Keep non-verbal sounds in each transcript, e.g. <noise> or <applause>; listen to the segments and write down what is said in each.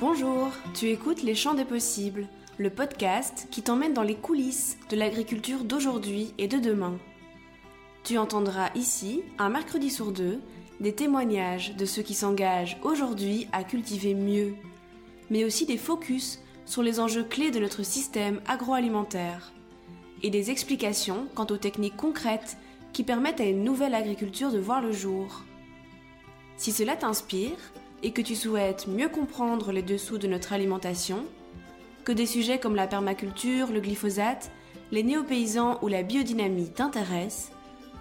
Bonjour, tu écoutes Les Champs des Possibles, le podcast qui t'emmène dans les coulisses de l'agriculture d'aujourd'hui et de demain. Tu entendras ici, un mercredi sur deux, des témoignages de ceux qui s'engagent aujourd'hui à cultiver mieux, mais aussi des focus sur les enjeux clés de notre système agroalimentaire et des explications quant aux techniques concrètes qui permettent à une nouvelle agriculture de voir le jour. Si cela t'inspire, et que tu souhaites mieux comprendre les dessous de notre alimentation, que des sujets comme la permaculture, le glyphosate, les néopaysans ou la biodynamie t'intéressent,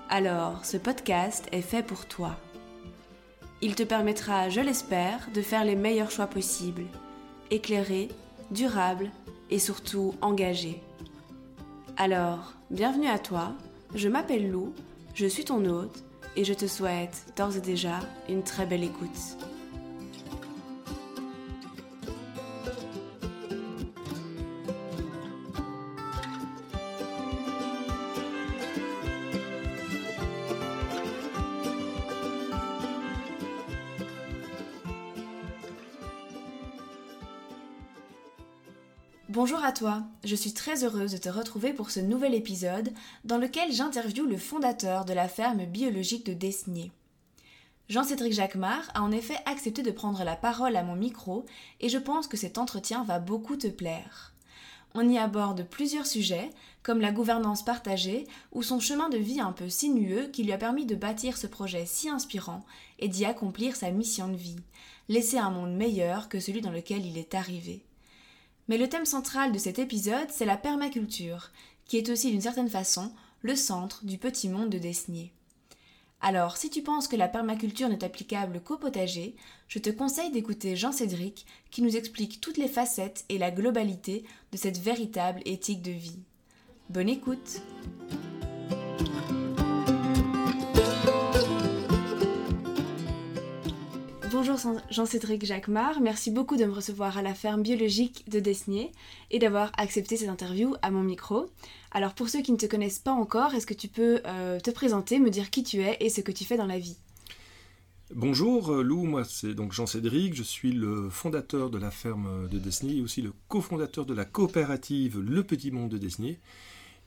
alors ce podcast est fait pour toi. Il te permettra, je l'espère, de faire les meilleurs choix possibles, éclairés, durables et surtout engagés. Alors, bienvenue à toi, je m'appelle Lou, je suis ton hôte et je te souhaite d'ores et déjà une très belle écoute. Bonjour à toi, je suis très heureuse de te retrouver pour ce nouvel épisode dans lequel j'interviewe le fondateur de la ferme biologique de Desnier. Jean-Cédric Jacquemart a en effet accepté de prendre la parole à mon micro et je pense que cet entretien va beaucoup te plaire. On y aborde plusieurs sujets, comme la gouvernance partagée ou son chemin de vie un peu sinueux qui lui a permis de bâtir ce projet si inspirant et d'y accomplir sa mission de vie, laisser un monde meilleur que celui dans lequel il est arrivé. Mais le thème central de cet épisode, c'est la permaculture, qui est aussi d'une certaine façon le centre du petit monde de Desnier. Alors, si tu penses que la permaculture n'est applicable qu'au potager, je te conseille d'écouter Jean-Cédric qui nous explique toutes les facettes et la globalité de cette véritable éthique de vie. Bonne écoute! Bonjour Jean-Cédric Jacquemart, merci beaucoup de me recevoir à la ferme biologique de Desnier et d'avoir accepté cette interview à mon micro. Alors pour ceux qui ne te connaissent pas encore, est-ce que tu peux euh, te présenter, me dire qui tu es et ce que tu fais dans la vie? Bonjour euh, Lou, moi c'est donc Jean-Cédric, je suis le fondateur de la ferme de Desnier et aussi le cofondateur de la coopérative Le Petit Monde de Desnier.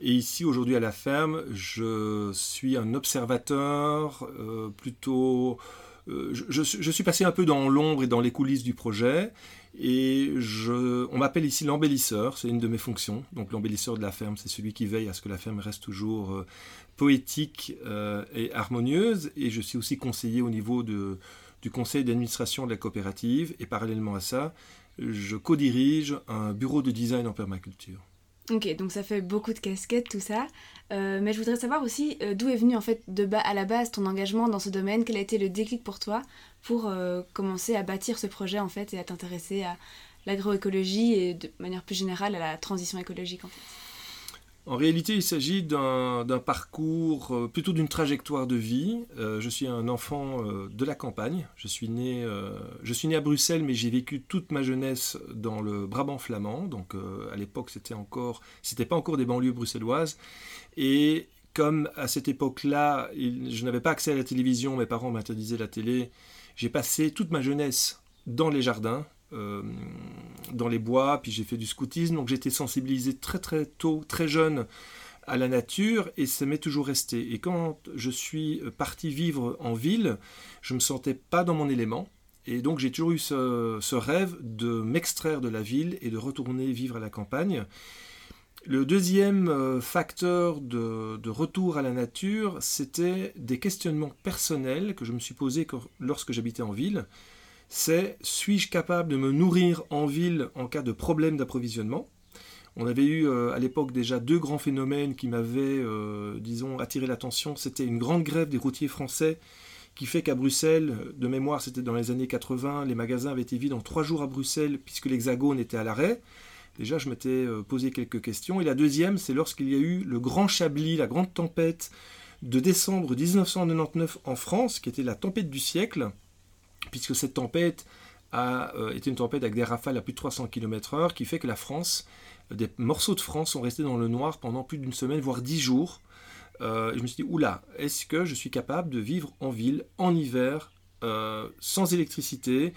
Et ici, aujourd'hui, à la ferme, je suis un observateur euh, plutôt euh, je, suis passé un peu dans l'ombre et dans les coulisses du projet. Et on m'appelle ici l'embellisseur, c'est une de mes fonctions. Donc l'embellisseur de la ferme, c'est celui qui veille à ce que la ferme reste toujours euh, poétique euh, et harmonieuse. Et je suis aussi conseiller au niveau du conseil d'administration de la coopérative. Et parallèlement à ça, je co-dirige un bureau de design en permaculture. Ok, donc ça fait beaucoup de casquettes, tout ça. Euh, mais je voudrais savoir aussi euh, d'où est venu en fait de à la base ton engagement dans ce domaine? Quel a été le déclic pour toi pour euh, commencer à bâtir ce projet en fait et à t'intéresser à l'agroécologie et de manière plus générale à la transition écologique en fait? En réalité, il s'agit d'un parcours, euh, plutôt d'une trajectoire de vie. Euh, je suis un enfant euh, de la campagne. Je suis, né, à Bruxelles, mais j'ai vécu toute ma jeunesse dans le Brabant flamand. Donc à l'époque, c'était encore, pas encore des banlieues bruxelloises. Et comme à cette époque-là, je n'avais pas accès à la télévision, mes parents m'interdisaient la télé, j'ai passé toute ma jeunesse dans les jardins, euh, dans les bois, puis j'ai fait du scoutisme, donc j'étais sensibilisé très très tôt, très jeune à la nature, et ça m'est toujours resté. Et quand je suis parti vivre en ville, je me sentais pas dans mon élément, et donc j'ai toujours eu ce, rêve de m'extraire de la ville et de retourner vivre à la campagne. Le deuxième euh, facteur de, de, retour à la nature, c'était des questionnements personnels que je me suis posé lorsque j'habitais en ville c'est suis-je capable de me nourrir en ville en cas de problème d'approvisionnement? On avait eu euh, à l'époque déjà deux grands phénomènes qui m'avaient, euh, disons, attiré l'attention. C'était une grande grève des routiers français qui fait qu'à Bruxelles, de mémoire c'était dans les années 80, les magasins avaient été vides en trois jours à Bruxelles puisque l'Hexagone était à l'arrêt. Déjà, je m'étais euh, posé quelques questions. Et la deuxième, c'est lorsqu'il y a eu le grand Chablis, la grande tempête de décembre 1999 en France, qui était la tempête du siècle puisque cette tempête a euh, été une tempête avec des rafales à plus de 300 km/h, qui fait que la France, euh, des morceaux de France sont restés dans le noir pendant plus d'une semaine, voire dix jours. Euh, je me suis dit, oula, est-ce que je suis capable de vivre en ville, en hiver, sans électricité?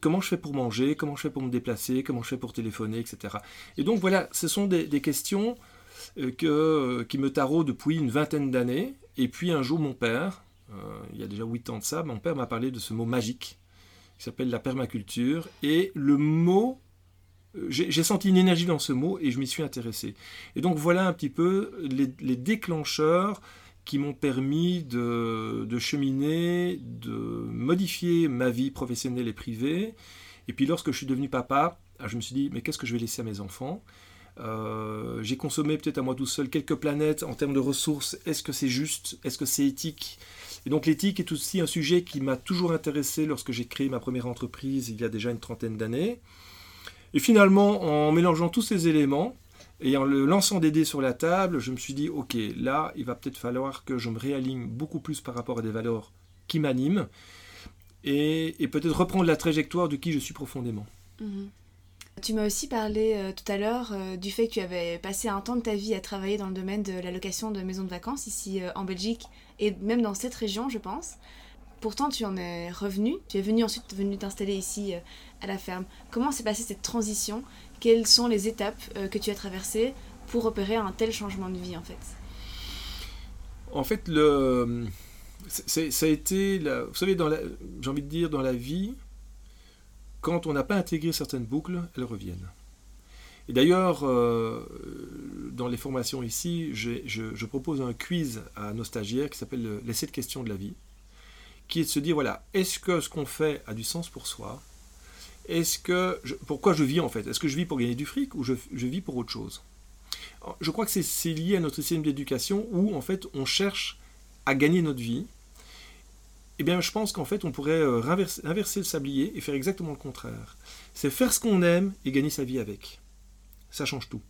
Comment je fais pour manger, comment je fais pour me déplacer, comment je fais pour téléphoner, etc. Et donc voilà, ce sont des, questions que, qui me taraudent depuis une vingtaine d'années. Et puis un jour, mon père, il y a déjà huit ans de ça, mon père m'a parlé de ce mot magique qui s'appelle la permaculture. Et le mot j'ai senti une énergie dans ce mot et je m'y suis intéressé. Et donc voilà un petit peu les, déclencheurs qui m'ont permis de, cheminer, de modifier ma vie professionnelle et privée. Et puis lorsque je suis devenu papa, ah, je me suis dit, mais qu'est-ce que je vais laisser à mes enfants? Euh, J'ai consommé peut-être à moi tout seul quelques planètes en termes de ressources. Est-ce que c'est juste? Est-ce que c'est éthique? Et donc l'éthique est aussi un sujet qui m'a toujours intéressé lorsque j'ai créé ma première entreprise il y a déjà une trentaine d'années. Et finalement, en mélangeant tous ces éléments et en le lançant des dés sur la table, je me suis dit, ok, là, il va peut-être falloir que je me réaligne beaucoup plus par rapport à des valeurs qui m'animent et, peut-être reprendre la trajectoire de qui je suis profondément. Mhm. Tu m'as aussi parlé euh, tout à l'heure euh, du fait que tu avais passé un temps de ta vie à travailler dans le domaine de la location de maisons de vacances ici euh, en Belgique et même dans cette région, je pense. Pourtant, tu en es revenu. Tu es venu ensuite venu t'installer ici à la ferme. Comment s'est passée cette transition? Quelles sont les étapes que tu as traversées pour opérer un tel changement de vie en fait? En fait, le, ça a été, vous savez, j'ai envie de dire, dans la vie, quand on n'a pas intégré certaines boucles, elles reviennent. Et d'ailleurs, euh, dans les formations ici, je, je, propose un quiz à nos stagiaires qui s'appelle les 7 questions de la vie qui est de se dire voilà, est-ce que ce qu'on fait a du sens pour soi? Est-ce que pourquoi je vis en fait? Est-ce que je vis pour gagner du fric ou je, vis pour autre chose? Je crois que c'est lié à notre système d'éducation où en fait on cherche à gagner notre vie. Eh bien, je pense qu'en fait, on pourrait euh, inverser le sablier et faire exactement le contraire. C'est faire ce qu'on aime et gagner sa vie avec. Ça change tout.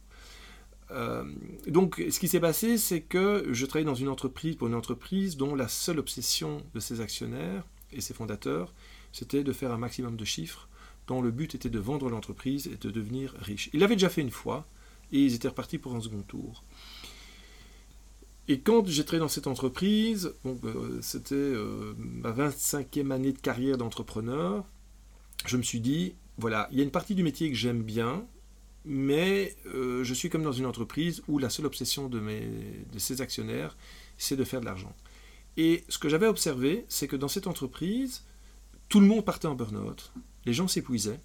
Euh, donc, ce qui s'est passé, c'est que je travaillais dans une entreprise, pour une entreprise dont la seule obsession de ses actionnaires et ses fondateurs, c'était de faire un maximum de chiffres, dont le but était de vendre l'entreprise et de devenir riche. Ils l'avaient déjà fait une fois, et ils étaient repartis pour un second tour. Et quand travaillé dans cette entreprise, euh, c'était euh, ma 25e année de carrière d'entrepreneur, je me suis dit, voilà, il y a une partie du métier que j'aime bien, mais euh, je suis comme dans une entreprise où la seule obsession de, mes, de ces actionnaires, c'est de faire de l'argent. Et ce que j'avais observé, c'est que dans cette entreprise, tout le monde partait en burn-out, les gens s'épuisaient,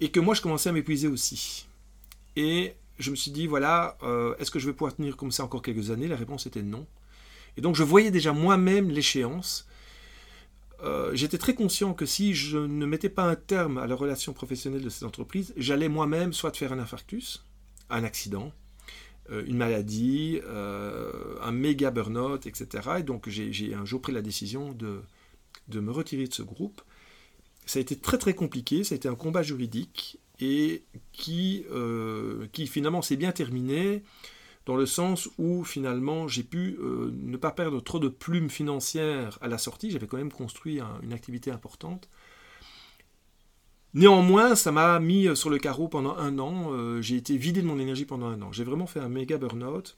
et que moi je commençais à m'épuiser aussi. Et je me suis dit, voilà, euh, est-ce que je vais pouvoir tenir comme ça encore quelques années? La réponse était non. Et donc je voyais déjà moi-même l'échéance, euh, j'étais très conscient que si je ne mettais pas un terme à la relation professionnelle de cette entreprise, j'allais moi-même soit faire un infarctus, un accident, euh, une maladie, un méga burn-out, etc. Et donc j'ai un jour pris la décision de, de me retirer de ce groupe. Ça a été très très compliqué, ça a été un combat juridique et qui, qui finalement s'est bien terminé dans le sens où finalement j'ai pu euh, ne pas perdre trop de plumes financières à la sortie, j'avais quand même construit une activité importante. Néanmoins, ça m'a mis euh, sur le carreau pendant un an, euh, j'ai été vidé de mon énergie pendant un an. J'ai vraiment fait un méga burn-out,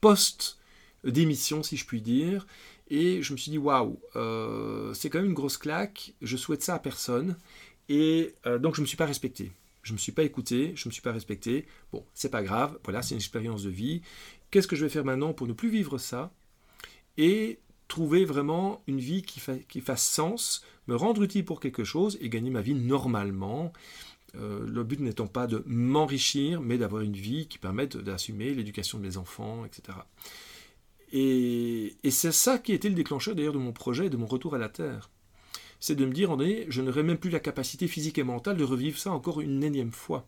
post-démission si je puis dire, et je me suis dit waouh, c'est quand même une grosse claque, je souhaite ça à personne, et donc je ne me suis pas respecté. Je ne me suis pas écouté, je ne me suis pas respecté. Bon, c'est pas grave, voilà, c'est une expérience de vie. Qu'est-ce que je vais faire maintenant pour ne plus vivre ça et trouver vraiment une vie qui, fasse sens, me rendre utile pour quelque chose et gagner ma vie normalement? Euh, le but n'étant pas de m'enrichir, mais d'avoir une vie qui permette d'assumer l'éducation de mes enfants, etc. Et, et c'est ça qui était le déclencheur d'ailleurs de mon projet et de mon retour à la Terre c'est de me dire, je n'aurai même plus la capacité physique et mentale de revivre ça encore une énième fois.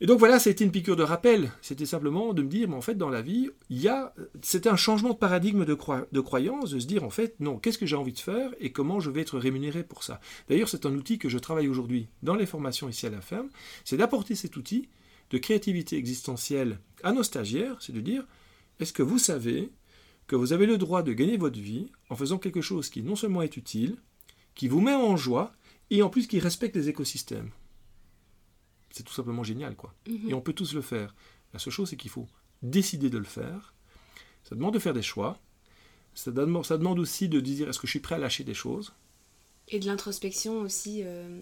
Et donc voilà, ça a été une piqûre de rappel. C'était simplement de me dire, mais en fait, dans la vie, il y a, c'était un changement de paradigme de, de, croyance, de se dire, en fait, non, qu'est-ce que j'ai envie de faire et comment je vais être rémunéré pour ça. D'ailleurs, c'est un outil que je travaille aujourd'hui dans les formations ici à la ferme, c'est d'apporter cet outil de créativité existentielle à nos stagiaires, c'est de dire, est-ce que vous savez que vous avez le droit de gagner votre vie en faisant quelque chose qui non seulement est utile, qui vous met en joie, et en plus qui respecte les écosystèmes. C'est tout simplement génial, quoi. Mhm. Et on peut tous le faire. La seule chose, c'est qu'il faut décider de le faire. Ça demande de faire des choix. Ça demande, ça demande aussi de dire est-ce que je suis prêt à lâcher des choses? Et de l'introspection aussi. euh,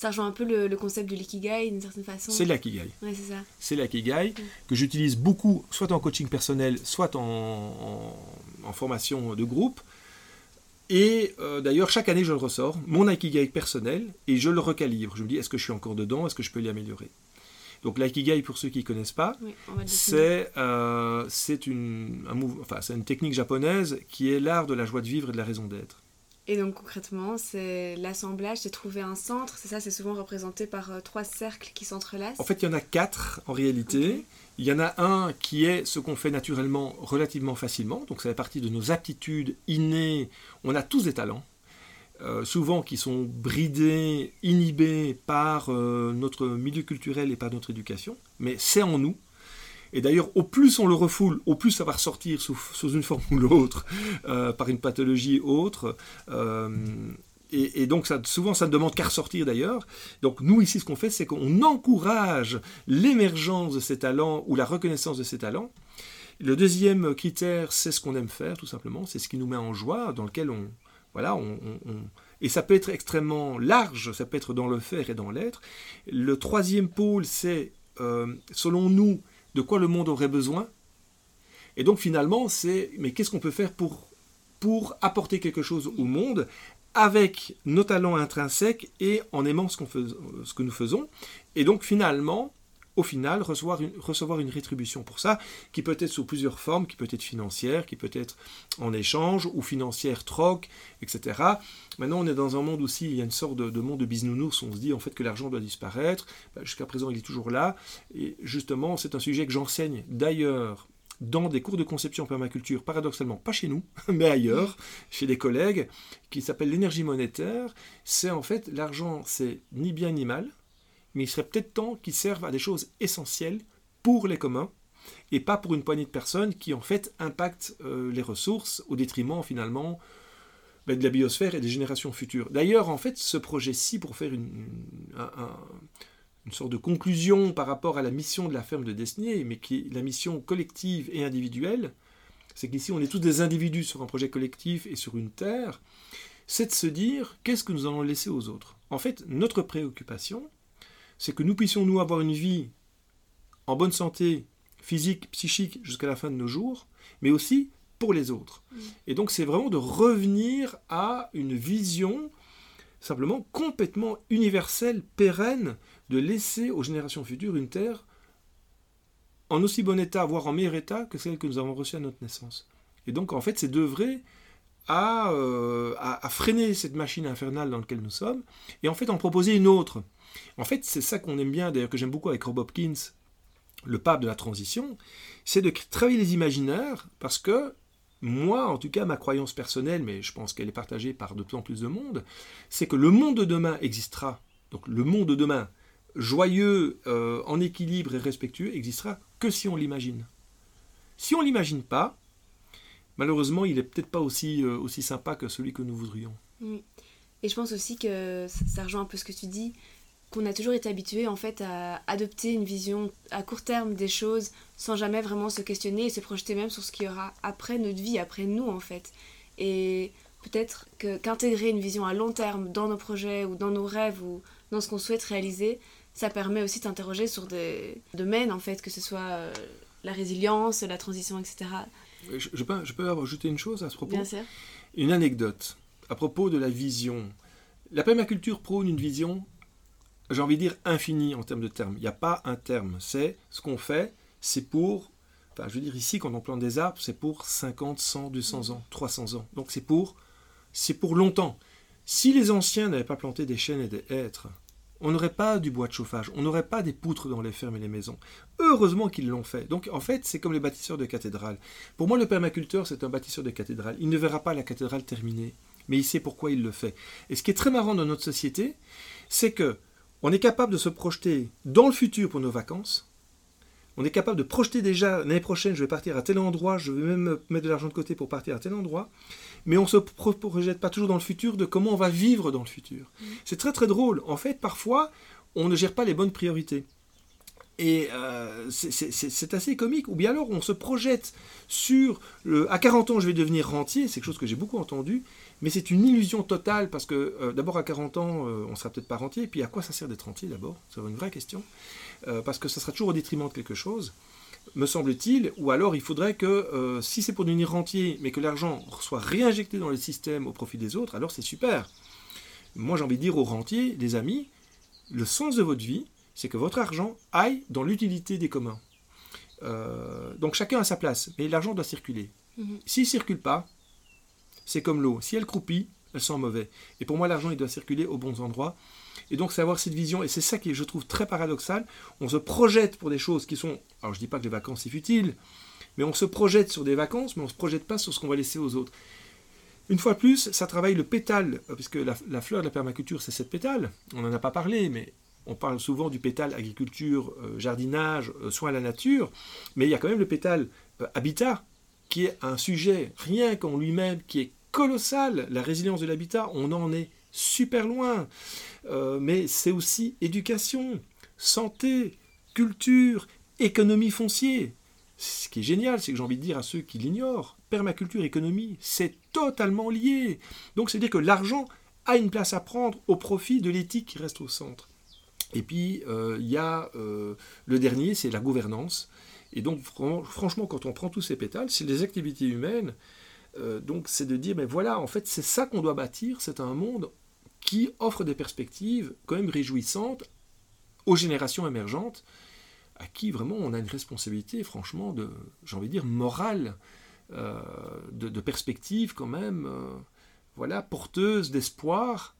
Ça rejoint un peu le, le concept de l'ikigai d'une certaine façon. C'est l'ikigai. Ouais, c'est ça. C'est l'ikigai que j'utilise beaucoup, soit en coaching personnel, soit en, en- en formation de groupe. Et euh, d'ailleurs, chaque année, je le ressors, mon ikigai personnel, et je le recalibre. Je me dis, est-ce que je suis encore dedans? Est-ce que je peux l'améliorer? Donc l'ikigai, pour ceux qui ne connaissent pas, Oui, c'est euh, c'est une, un mouve- enfin, c'est une technique japonaise qui est l'art de la joie de vivre et de la raison d'être. Et donc concrètement, c'est l'assemblage, c'est trouver un centre. C'est ça, c'est souvent représenté par euh, trois cercles qui s'entrelacent. En fait, il y en a quatre en réalité. Il y en a un qui est ce qu'on fait naturellement relativement facilement. Donc, ça fait partie de nos aptitudes innées. On a tous des talents, euh, souvent qui sont bridés, inhibés par euh, notre milieu culturel et par notre éducation. Mais c'est en nous. Et d'ailleurs, au plus on le refoule, au plus ça va ressortir sous, une forme <laughs> ou l'autre, euh, par une pathologie autre. Euh, et, donc, souvent, ça ne demande qu'à ressortir d'ailleurs. Donc, nous, ici, ce qu'on fait, c'est qu'on encourage l'émergence de ces talents ou la reconnaissance de ces talents. Le deuxième critère, c'est ce qu'on aime faire, tout simplement. C'est ce qui nous met en joie, dans lequel on. Voilà, on- Et ça peut être extrêmement large, ça peut être dans le faire et dans l'être. Le troisième pôle, c'est, euh, selon nous, de quoi le monde aurait besoin. Et donc, finalement, c'est. Mais qu'est-ce qu'on peut faire pour, apporter quelque chose au monde avec nos talents intrinsèques et en aimant ce, ce que nous faisons? Et donc finalement, au final, recevoir une, recevoir une rétribution pour ça, qui peut être sous plusieurs formes, qui peut être financière, qui peut être en échange, ou financière troc, etc. Maintenant, on est dans un monde aussi, il y a une sorte de, de monde de bisounours, où on se dit en fait que l'argent doit disparaître. Ben, Jusqu'à présent, il est toujours là. Et justement, c'est un sujet que j'enseigne d'ailleurs dans des cours de conception en permaculture, paradoxalement pas chez nous, <laughs> mais ailleurs, chez des collègues, qui s'appelle l'énergie monétaire. C'est en fait, l'argent, c'est ni bien ni mal, mais il serait peut-être temps qu'il serve à des choses essentielles pour les communs, et pas pour une poignée de personnes qui en fait impactent euh, les ressources au détriment finalement ben, de la biosphère et des générations futures. D'ailleurs, en fait, ce projet-ci, pour faire une, une- un- un- une sorte de conclusion par rapport à la mission de la ferme de Desnier, mais qui est la mission collective et individuelle, c'est qu'ici on est tous des individus sur un projet collectif et sur une terre, c'est de se dire qu'est-ce que nous allons laisser aux autres? En fait, notre préoccupation, c'est que nous puissions nous avoir une vie en bonne santé physique, psychique jusqu'à la fin de nos jours, mais aussi pour les autres. Et donc c'est vraiment de revenir à une vision simplement complètement universelle, pérenne, de laisser aux générations futures une terre en aussi bon état, voire en meilleur état que celle que nous avons reçue à notre naissance. Et donc en fait c'est d'œuvrer à, euh, à, à freiner cette machine infernale dans laquelle nous sommes, et en fait en proposer une autre. En fait c'est ça qu'on aime bien, d'ailleurs que j'aime beaucoup avec Rob Hopkins, le pape de la transition, c'est de travailler les imaginaires, parce que moi, en tout cas, ma croyance personnelle, mais je pense qu'elle est partagée par de plus en plus de monde, c'est que le monde de demain existera. Donc le monde de demain, joyeux, euh, en équilibre et respectueux, existera que si on l'imagine. Si on l'imagine pas, malheureusement, il est peut-être pas aussi, euh, aussi sympa que celui que nous voudrions. Et je pense aussi que ça rejoint un peu ce que tu dis, qu'on a toujours été habitué en fait à adopter une vision à court terme des choses sans jamais vraiment se questionner et se projeter même sur ce qu'il y aura après notre vie, après nous en fait. Et peut-être qu'intégrer une vision à long terme dans nos projets ou dans nos rêves ou dans ce qu'on souhaite réaliser, ça permet aussi de s'interroger sur des domaines en fait, que ce soit euh, la résilience, la transition, etc. Je, je peux, je peux ajouter une chose à ce propos? Bien sûr. Une anecdote à propos de la vision. La permaculture prône une vision, j'ai envie de dire, infinie en termes de termes. Il n'y a pas un terme. C'est ce qu'on fait, c'est pour. Enfin, je veux dire, ici, quand on plante des arbres, c'est pour 50, 100, 200 ans, 300 ans. Donc c'est pour, c'est pour longtemps. Si les anciens n'avaient pas planté des chênes et des hêtres, on n'aurait pas du bois de chauffage, on n'aurait pas des poutres dans les fermes et les maisons. Heureusement qu'ils l'ont fait. Donc en fait, c'est comme les bâtisseurs de cathédrales. Pour moi, le permaculteur, c'est un bâtisseur de cathédrale. Il ne verra pas la cathédrale terminée, mais il sait pourquoi il le fait. Et ce qui est très marrant dans notre société, c'est que on est capable de se projeter dans le futur pour nos vacances. On est capable de projeter déjà l'année prochaine, je vais partir à tel endroit, je vais même mettre de l'argent de côté pour partir à tel endroit. Mais on ne se pro- projette pas toujours dans le futur de comment on va vivre dans le futur. C'est très très drôle. En fait, parfois, on ne gère pas les bonnes priorités. Et euh, c'est assez comique. Ou bien alors, on se projette sur le, à 40 ans, je vais devenir rentier, c'est quelque chose que j'ai beaucoup entendu. Mais c'est une illusion totale parce que euh, d'abord à 40 ans, euh, on sera peut-être pas rentier. Et puis à quoi ça sert d'être rentier d'abord? C'est une vraie question. Euh, parce que ça sera toujours au détriment de quelque chose, me semble-t-il. Ou alors il faudrait que si c'est pour devenir rentier, mais que l'argent soit réinjecté dans le système au profit des autres, alors c'est super. Moi j'ai envie de dire aux rentiers, les amis, le sens de votre vie, c'est que votre argent aille dans l'utilité des communs. donc chacun a sa place, mais l'argent doit circuler. Mhm. S'il ne circule pas, c'est comme l'eau. Si elle croupit, elle sent mauvais. Et pour moi, l'argent, il doit circuler aux bons endroits. Et donc, c'est avoir cette vision, et c'est ça qui, je trouve, très paradoxal. On se projette pour des choses qui sont. Alors, je ne dis pas que les vacances, c'est futile, mais on se projette sur des vacances, mais on ne se projette pas sur ce qu'on va laisser aux autres. Une fois plus, ça travaille le pétale, puisque la, la fleur de la permaculture, c'est cette pétale. On n'en a pas parlé, mais on parle souvent du pétale agriculture, euh, jardinage, euh, soins à la nature, mais il y a quand même le pétale euh, habitat, qui est un sujet rien qu'en lui-même, qui est colossal. La résilience de l'habitat, on en est super loin. Euh, mais c'est aussi éducation, santé, culture, économie foncière. Ce qui est génial, c'est que j'ai envie de dire à ceux qui l'ignorent, permaculture, économie, c'est totalement lié. Donc c'est-à-dire que l'argent a une place à prendre au profit de l'éthique qui reste au centre. Et puis, euh, il y a euh, le dernier, c'est la gouvernance. Et donc, franchement, quand on prend tous ces pétales, c'est les activités humaines. Euh, donc, c'est de dire, mais voilà, en fait, c'est ça qu'on doit bâtir. C'est un monde qui offre des perspectives quand même réjouissantes aux générations émergentes, à qui vraiment on a une responsabilité, franchement, de, j'ai envie de dire, morale, euh, de, de, perspectives quand même, euh, voilà, porteuses d'espoir.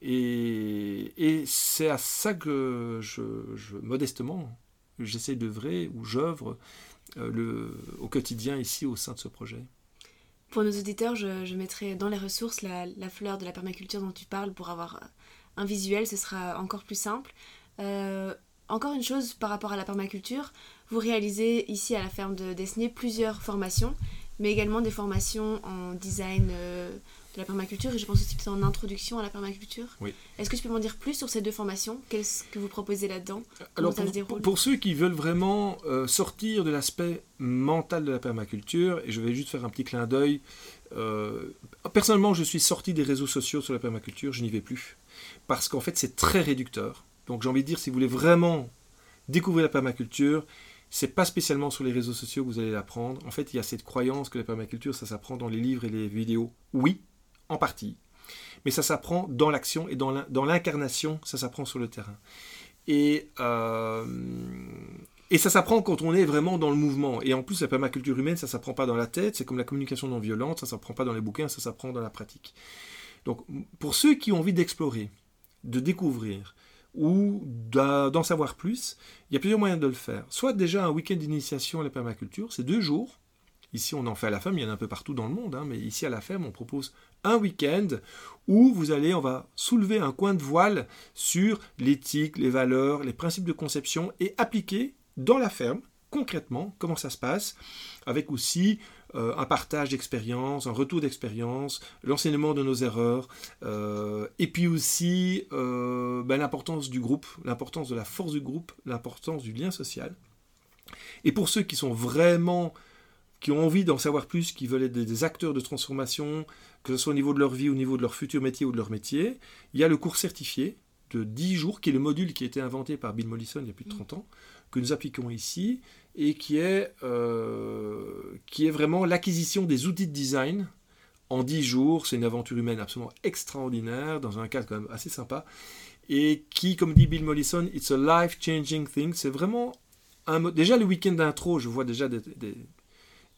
Et, et c'est à ça que je modestement, j'essaie d'œuvrer ou j'œuvre euh, au quotidien ici au sein de ce projet. Pour nos auditeurs, je, mettrai dans les ressources la, fleur de la permaculture dont tu parles pour avoir un visuel, ce sera encore plus simple. Euh, encore une chose par rapport à la permaculture, vous réalisez ici à la ferme de Desnay plusieurs formations, mais également des formations en design euh, de la permaculture et je pense aussi que c'est en introduction à la permaculture. Oui. Est-ce que tu peux m'en dire plus sur ces deux formations? Qu'est-ce que vous proposez là-dedans? Alors pour, ceux qui veulent vraiment euh, sortir de l'aspect mental de la permaculture, et je vais juste faire un petit clin d'œil, euh, personnellement je suis sorti des réseaux sociaux sur la permaculture, je n'y vais plus, parce qu'en fait c'est très réducteur. Donc j'ai envie de dire, si vous voulez vraiment découvrir la permaculture, c'est pas spécialement sur les réseaux sociaux que vous allez l'apprendre. En fait, il y a cette croyance que la permaculture, ça s'apprend dans les livres et les vidéos. Oui, en partie. Mais ça s'apprend dans l'action et dans l'incarnation, ça s'apprend sur le terrain. Et, euh, et ça s'apprend quand on est vraiment dans le mouvement. Et en plus, la permaculture humaine, ça s'apprend pas dans la tête, c'est comme la communication non violente, ça s'apprend pas dans les bouquins, ça s'apprend dans la pratique. Donc, pour ceux qui ont envie d'explorer, de découvrir, ou d'en savoir plus, il y a plusieurs moyens de le faire. Soit déjà un week-end d'initiation à la permaculture, c'est deux jours, Ici, on en fait à la ferme, il y en a un peu partout dans le monde, hein, mais ici à la ferme, on propose un week-end où vous allez, on va soulever un coin de voile sur l'éthique, les valeurs, les principes de conception et appliquer dans la ferme, concrètement, comment ça se passe, avec aussi euh, un partage d'expérience, un retour d'expérience, l'enseignement de nos erreurs, euh, et puis aussi euh, ben, l'importance du groupe, l'importance de la force du groupe, l'importance du lien social. Et pour ceux qui sont vraiment qui ont envie d'en savoir plus, qui veulent être des, acteurs de transformation, que ce soit au niveau de leur vie, au niveau de leur futur métier ou de leur métier, il y a le cours certifié de 10 jours, qui est le module qui a été inventé par Bill Mollison il y a plus de 30 ans, que nous appliquons ici, et qui est, euh, qui est vraiment l'acquisition des outils de design en 10 jours. C'est une aventure humaine absolument extraordinaire, dans un cadre quand même assez sympa, et qui, comme dit Bill Mollison, it's a life-changing thing. C'est vraiment un... Déjà le week-end d'intro, je vois déjà des, des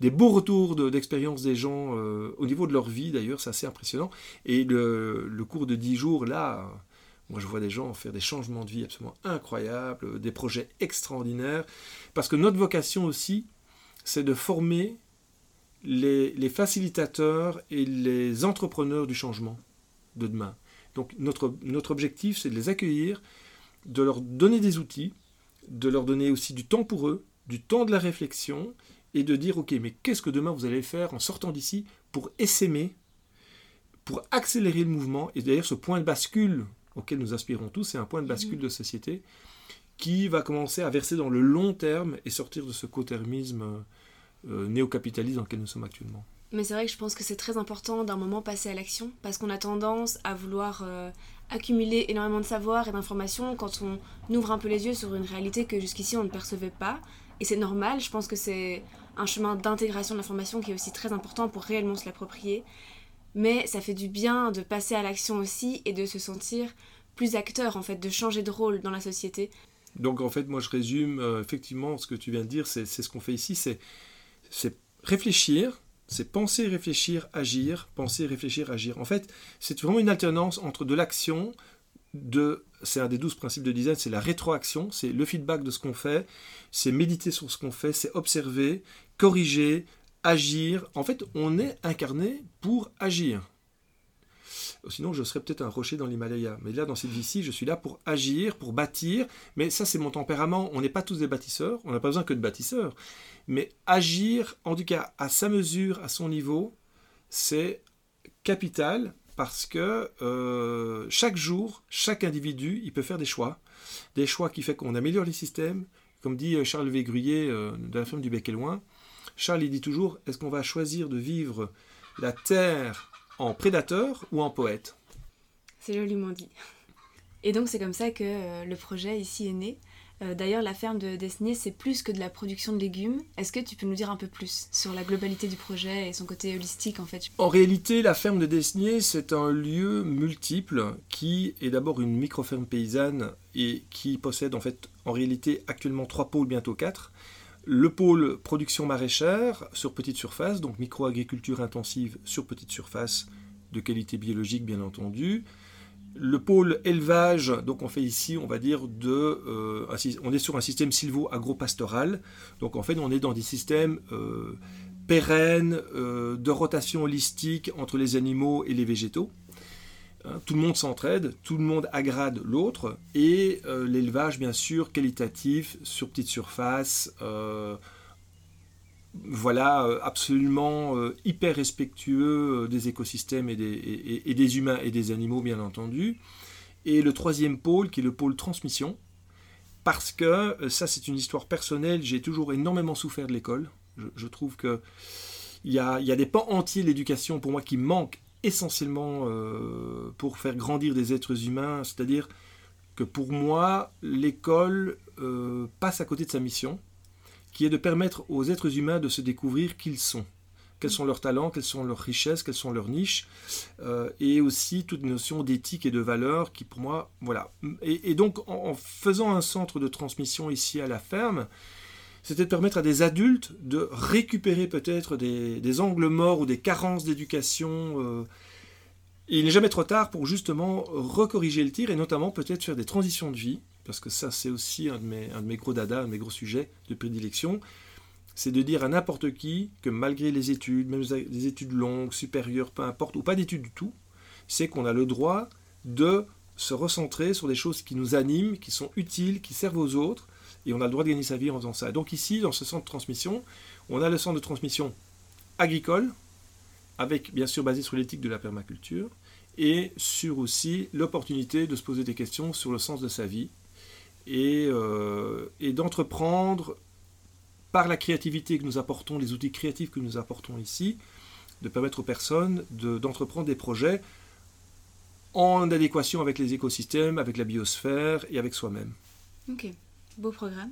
beaux retours d'expérience des gens euh, au niveau de leur vie d'ailleurs, c'est assez impressionnant. Et le, cours de 10 jours, là, moi je vois des gens faire des changements de vie absolument incroyables, des projets extraordinaires, parce que notre vocation aussi, c'est de former les, les, facilitateurs et les entrepreneurs du changement de demain. Donc notre, notre objectif, c'est de les accueillir, de leur donner des outils, de leur donner aussi du temps pour eux, du temps de la réflexion, et de dire, ok, mais qu'est-ce que demain vous allez faire en sortant d'ici pour essaimer, pour accélérer le mouvement, et d'ailleurs ce point de bascule auquel nous aspirons tous, c'est un point de bascule de société qui va commencer à verser dans le long terme et sortir de ce cotermisme euh, néocapitaliste dans lequel nous sommes actuellement. Mais c'est vrai que je pense que c'est très important d'un moment passer à l'action parce qu'on a tendance à vouloir euh, accumuler énormément de savoir et d'informations quand on ouvre un peu les yeux sur une réalité que jusqu'ici on ne percevait pas. Et c'est normal, je pense que c'est un chemin d'intégration de l'information qui est aussi très important pour réellement se l'approprier. Mais ça fait du bien de passer à l'action aussi et de se sentir plus acteur en fait, de changer de rôle dans la société. Donc en fait, moi je résume euh, effectivement ce que tu viens de dire, c'est ce qu'on fait ici, c'est réfléchir, c'est penser, réfléchir, agir, penser, réfléchir, agir. En fait, c'est vraiment une alternance entre de l'action, c'est un des douze principes de design, c'est la rétroaction, c'est le feedback de ce qu'on fait, c'est méditer sur ce qu'on fait, c'est observer, corriger, agir. En fait, on est incarné pour agir. Sinon, je serais peut-être un rocher dans l'Himalaya. Mais là, dans cette vie-ci, je suis là pour agir, pour bâtir. Mais ça, c'est mon tempérament. On n'est pas tous des bâtisseurs. On n'a pas besoin que de bâtisseurs. Mais agir, en tout cas, à sa mesure, à son niveau, c'est capital parce que euh, chaque jour, chaque individu, il peut faire des choix. Des choix qui font qu'on améliore les systèmes. Comme dit Charles Végruyer euh, de la ferme du Bec et Loin, Charles, il dit toujours, est-ce qu'on va choisir de vivre la terre en prédateur ou en poète? C'est joliment dit. Et donc c'est comme ça que euh, le projet ici est né. Euh, d'ailleurs, la ferme de Desnier, c'est plus que de la production de légumes. Est-ce que tu peux nous dire un peu plus sur la globalité du projet et son côté holistique en fait En réalité, la ferme de Desnier, c'est un lieu multiple qui est d'abord une micro-ferme paysanne et qui possède en fait en réalité actuellement trois pôles, bientôt quatre le pôle production maraîchère sur petite surface, donc micro-agriculture intensive sur petite surface, de qualité biologique bien entendu. Le pôle élevage, donc on fait ici, on va dire, de, euh, on est sur un système silvo-agro-pastoral, donc en fait on est dans des systèmes euh, pérennes, euh, de rotation holistique entre les animaux et les végétaux. Hein, tout le monde s'entraide, tout le monde agrade l'autre, et l'élevage, bien sûr, qualitatif, sur petite surface, voilà, euh, absolument hyper respectueux des écosystèmes et des, et des, humains et des animaux, bien entendu. Et le troisième pôle, qui est le pôle transmission, parce que ça, c'est une histoire personnelle, j'ai toujours énormément souffert de l'école. Je, trouve que il y, a, y a des pans entiers de l'éducation pour moi qui manquent essentiellement euh, pour faire grandir des êtres humains, c'est-à-dire que pour moi, l'école euh, passe à côté de sa mission, qui est de permettre aux êtres humains de se découvrir qui ils sont, quels sont leurs talents, quelles sont leurs richesses, quelles sont leurs niches, euh, et aussi toute notion d'éthique et de valeur qui pour moi, voilà. Et, donc en, faisant un centre de transmission ici à la ferme, c'était de permettre à des adultes de récupérer peut-être des, angles morts ou des carences d'éducation. Euh, il n'est jamais trop tard pour justement recorriger le tir et notamment peut-être faire des transitions de vie, parce que ça c'est aussi un de, mes, gros dada, un de mes gros sujets de prédilection, c'est de dire à n'importe qui que malgré les études, même des études longues, supérieures, peu importe, ou pas d'études du tout, c'est qu'on a le droit de se recentrer sur des choses qui nous animent, qui sont utiles, qui servent aux autres, et on a le droit de gagner sa vie en faisant ça. Donc ici, dans ce centre de transmission, on a le centre de transmission agricole, avec bien sûr basé sur l'éthique de la permaculture, et sur aussi l'opportunité de se poser des questions sur le sens de sa vie, et, euh, d'entreprendre par la créativité que nous apportons, les outils créatifs que nous apportons ici, de permettre aux personnes d'entreprendre des projets en adéquation avec les écosystèmes, avec la biosphère et avec soi-même. Ok. Beau programme.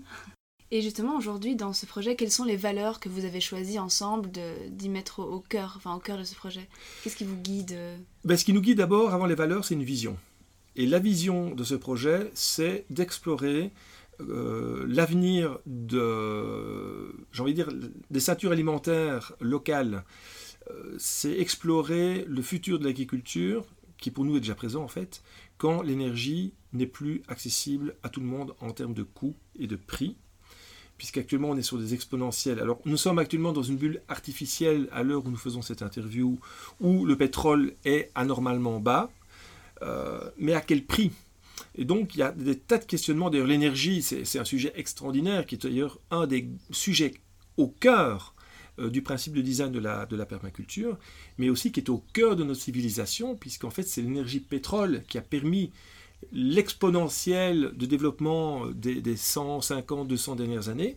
Et justement, aujourd'hui, dans ce projet, quelles sont les valeurs que vous avez choisies ensemble d'y mettre au, cœur, enfin, au cœur de ce projet? Qu'est-ce qui vous guide? Ben, Ce qui nous guide d'abord, avant les valeurs, c'est une vision. Et la vision de ce projet, c'est d'explorer euh, l'avenir des ceintures alimentaires locales. Euh, c'est explorer le futur de l'agriculture, qui pour nous est déjà présent en fait, quand l'énergie n'est plus accessible à tout le monde en termes de coûts et de prix, puisqu'actuellement on est sur des exponentiels. Alors nous sommes actuellement dans une bulle artificielle à l'heure où nous faisons cette interview, où le pétrole est anormalement bas, mais à quel prix? Et donc, il y a des tas de questionnements. D'ailleurs, l'énergie, c'est un sujet extraordinaire, qui est d'ailleurs un des sujets au cœur euh, du principe de design de la, permaculture, mais aussi qui est au cœur de notre civilisation, puisqu'en fait, c'est l'énergie pétrole qui a permis l'exponentiel de développement des, des 100, 50, 200 dernières années.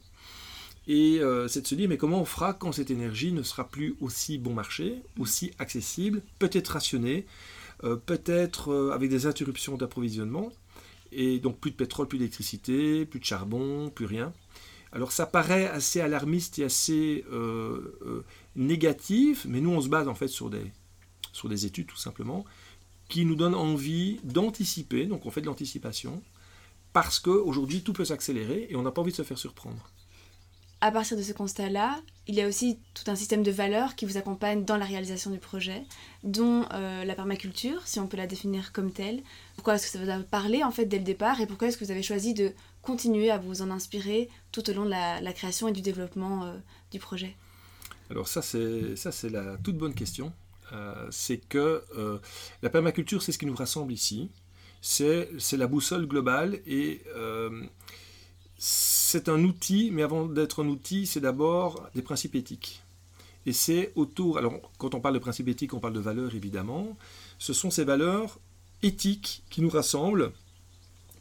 Et euh, c'est de se dire, mais comment on fera quand cette énergie ne sera plus aussi bon marché, aussi accessible, peut-être rationnée, euh, peut-être euh, avec des interruptions d'approvisionnement, et donc plus de pétrole, plus d'électricité, plus de charbon, plus rien. Alors ça paraît assez alarmiste et assez négatif, mais nous on se base en fait sur des, sur des études tout simplement, qui nous donnent envie d'anticiper, donc on fait de l'anticipation, parce qu'aujourd'hui tout peut s'accélérer et on n'a pas envie de se faire surprendre à partir de ce constat-là, il y a aussi tout un système de valeurs qui vous accompagne dans la réalisation du projet, dont euh, la permaculture, si on peut la définir comme telle. Pourquoi est-ce que ça vous a parlé en fait dès le départ et pourquoi est-ce que vous avez choisi de continuer à vous en inspirer tout au long de la, création et du développement euh, du projet? Alors ça c'est ça c'est la toute bonne question. Euh, c'est que la permaculture c'est ce qui nous rassemble ici. C'est la boussole globale et c'est un outil, mais avant d'être un outil, c'est d'abord des principes éthiques. Et c'est autour, alors quand on parle de principes éthiques, on parle de valeurs évidemment, ce sont ces valeurs éthiques qui nous rassemblent,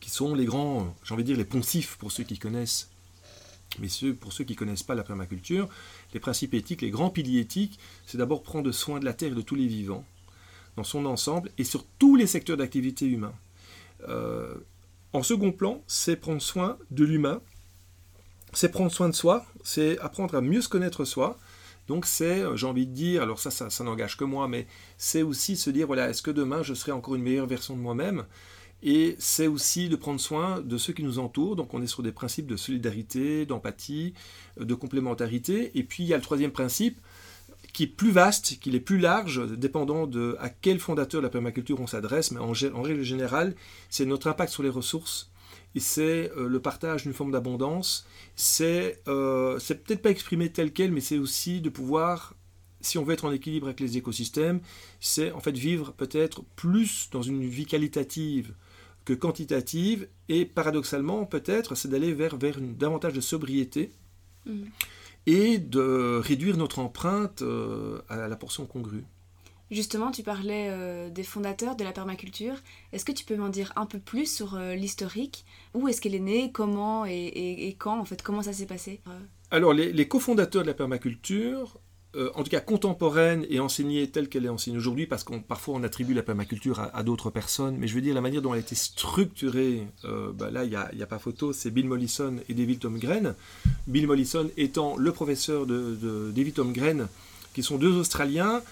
qui sont les grands, j'ai envie de dire les poncifs pour ceux qui connaissent, mais pour ceux qui ne connaissent pas la permaculture, les principes éthiques, les grands piliers éthiques, c'est d'abord prendre soin de la terre et de tous les vivants, dans son ensemble, et sur tous les secteurs d'activité humain. Euh, en second plan, c'est prendre soin de l'humain, c'est prendre soin de soi, c'est apprendre à mieux se connaître soi. Donc c'est, euh, j'ai envie de dire, alors ça, ça, n'engage que moi, mais c'est aussi se dire, voilà, est-ce que demain je serai encore une meilleure version de moi-même? Et c'est aussi de prendre soin de ceux qui nous entourent. Donc on est sur des principes de solidarité, d'empathie, euh, de complémentarité. Et puis il y a le troisième principe, qui est plus vaste, qui est plus large, dépendant de à quel fondateur de la permaculture on s'adresse, mais en, règle générale, c'est notre impact sur les ressources et c'est euh, le partage d'une forme d'abondance. C'est euh, c'est peut-être pas exprimé tel quel, mais c'est aussi de pouvoir, si on veut être en équilibre avec les écosystèmes, c'est en fait vivre peut-être plus dans une vie qualitative que quantitative, et paradoxalement peut-être c'est d'aller vers, vers une, davantage de sobriété. Mmh et de réduire notre empreinte euh, à la portion congrue. Justement, tu parlais euh, des fondateurs de la permaculture. Est-ce que tu peux m'en dire un peu plus sur euh, l'historique? Où est-ce qu'elle est née? Comment et, quand En fait, comment ça s'est passé? Alors, les, cofondateurs de la permaculture euh, en tout cas contemporaine et enseignée telle qu'elle est enseignée aujourd'hui, parce qu'on parfois on attribue la permaculture à, d'autres personnes, mais je veux dire la manière dont elle a été structurée, euh, bah là il n'y a, pas photo, c'est Bill Mollison et David Tomgren. Bill Mollison étant le professeur de, David Tomgren, qui sont deux Australiens,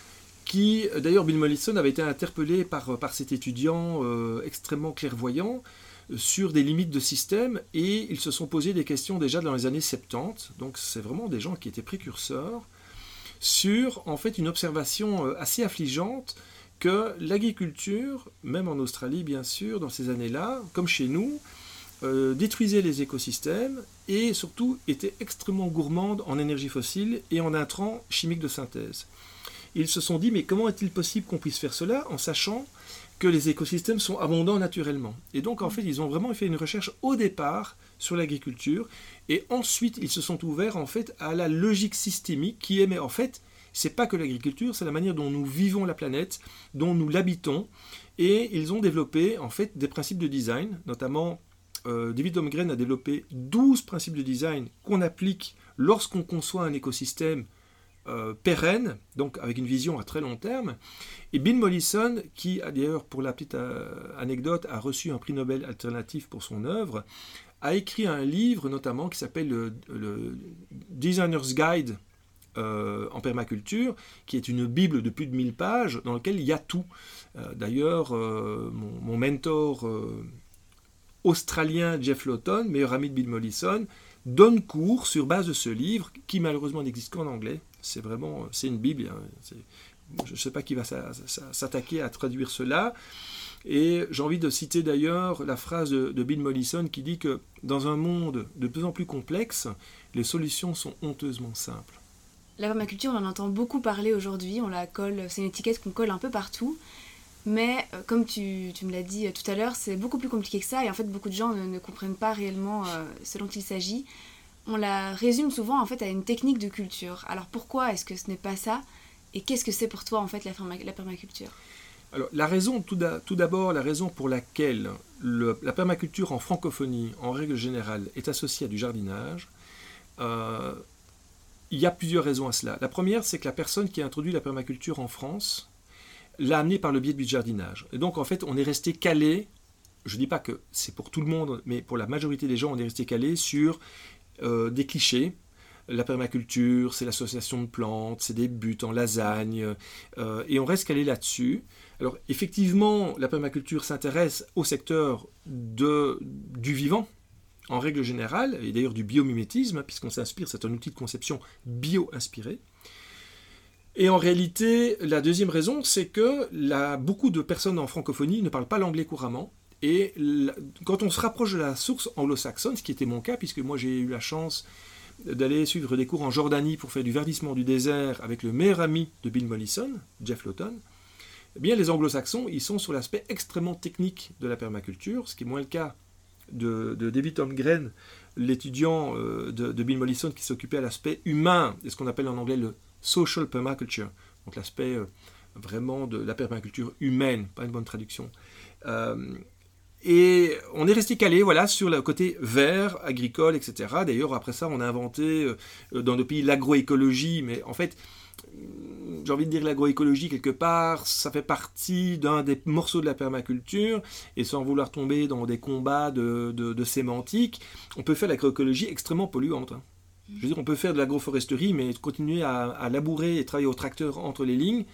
qui d'ailleurs Bill Mollison avait été interpellé par, par cet étudiant euh, extrêmement clairvoyant sur des limites de système et ils se sont posé des questions déjà dans les années 70, donc c'est vraiment des gens qui étaient précurseurs sur en fait une observation euh, assez affligeante que l'agriculture, même en Australie bien sûr, dans ces années-là, comme chez nous, euh, détruisait les écosystèmes et surtout était extrêmement gourmande en énergie fossile et en intrants chimiques de synthèse. Ils se sont dit mais comment est-il possible qu'on puisse faire cela en sachant que les écosystèmes sont abondants naturellement? Et donc en fait ils ont vraiment fait une recherche au départ sur l'agriculture et ensuite, ils se sont ouverts en fait à la logique systémique qui est, mais en fait, c'est pas que l'agriculture, c'est la manière dont nous vivons la planète, dont nous l'habitons. Et ils ont développé en fait des principes de design, notamment euh, David Holmgren a développé 12 principes de design qu'on applique lorsqu'on conçoit un écosystème euh, pérenne, donc avec une vision à très long terme. Et Bill Mollison, qui d'ailleurs pour la petite euh, anecdote a reçu un prix Nobel alternatif pour son œuvre, a écrit un livre notamment qui s'appelle le, Designer's Guide euh, en permaculture, qui est une bible de plus de 1000 pages dans laquelle il y a tout. Euh, d'ailleurs, euh, mon, mentor australien Jeff Lawton, meilleur ami de Bill Mollison, donne cours sur base de ce livre qui malheureusement n'existe qu'en anglais. C'est vraiment, c'est une bible. Hein. je ne sais pas qui va s'attaquer à traduire cela. Et j'ai envie de citer d'ailleurs la phrase de, Bill Mollison qui dit que dans un monde de plus en plus complexe, les solutions sont honteusement simples. La permaculture, on en entend beaucoup parler aujourd'hui, on la colle, c'est une étiquette qu'on colle un peu partout. Mais euh, comme tu, me l'as dit euh, tout à l'heure, c'est beaucoup plus compliqué que ça et en fait beaucoup de gens ne, comprennent pas réellement euh, ce dont il s'agit. On la résume souvent en fait à une technique de culture. Alors pourquoi est-ce que ce n'est pas ça? Et qu'est-ce que c'est pour toi en fait la permaculture? Alors, la raison, tout d'abord, la raison pour laquelle la permaculture en francophonie, en règle générale, est associée à du jardinage, euh, il y a plusieurs raisons à cela. La première, c'est que la personne qui a introduit la permaculture en France l'a amené par le biais du jardinage. Et donc, en fait, on est resté calé. Je ne dis pas que c'est pour tout le monde, mais pour la majorité des gens, on est resté calé sur euh, des clichés. La permaculture, c'est l'association de plantes, c'est des buts en lasagne, euh, et on reste calé là-dessus. Alors effectivement, la permaculture s'intéresse au secteur de, du vivant, en règle générale, et d'ailleurs du biomimétisme, puisqu'on s'inspire, c'est un outil de conception bio-inspiré. Et en réalité, la deuxième raison, c'est que beaucoup de personnes en francophonie ne parlent pas l'anglais couramment. Et quand on se rapproche de la source anglo-saxonne, ce qui était mon cas, puisque moi j'ai eu la chance d'aller suivre des cours en Jordanie pour faire du verdissement du désert avec le meilleur ami de Bill Mollison, Jeff Lawton, eh bien les anglo-saxons, ils sont sur l'aspect extrêmement technique de la permaculture, ce qui est moins le cas de, David Holmgren, l'étudiant euh, de, Bill Mollison qui s'occupait à l'aspect humain, et ce qu'on appelle en anglais le social permaculture, donc l'aspect euh, vraiment de la permaculture humaine, pas une bonne traduction. Euh, et on est resté calé voilà, sur le côté vert, agricole, etc. D'ailleurs, après ça, on a inventé dans nos pays l'agroécologie, mais en fait, j'ai envie de dire l'agroécologie quelque part, ça fait partie d'un des morceaux de la permaculture, et sans vouloir tomber dans des combats de, sémantique, on peut faire l'agroécologie extrêmement polluante. Hein. Je veux dire, on peut faire de l'agroforesterie, mais continuer à, labourer et travailler au tracteur entre les lignes,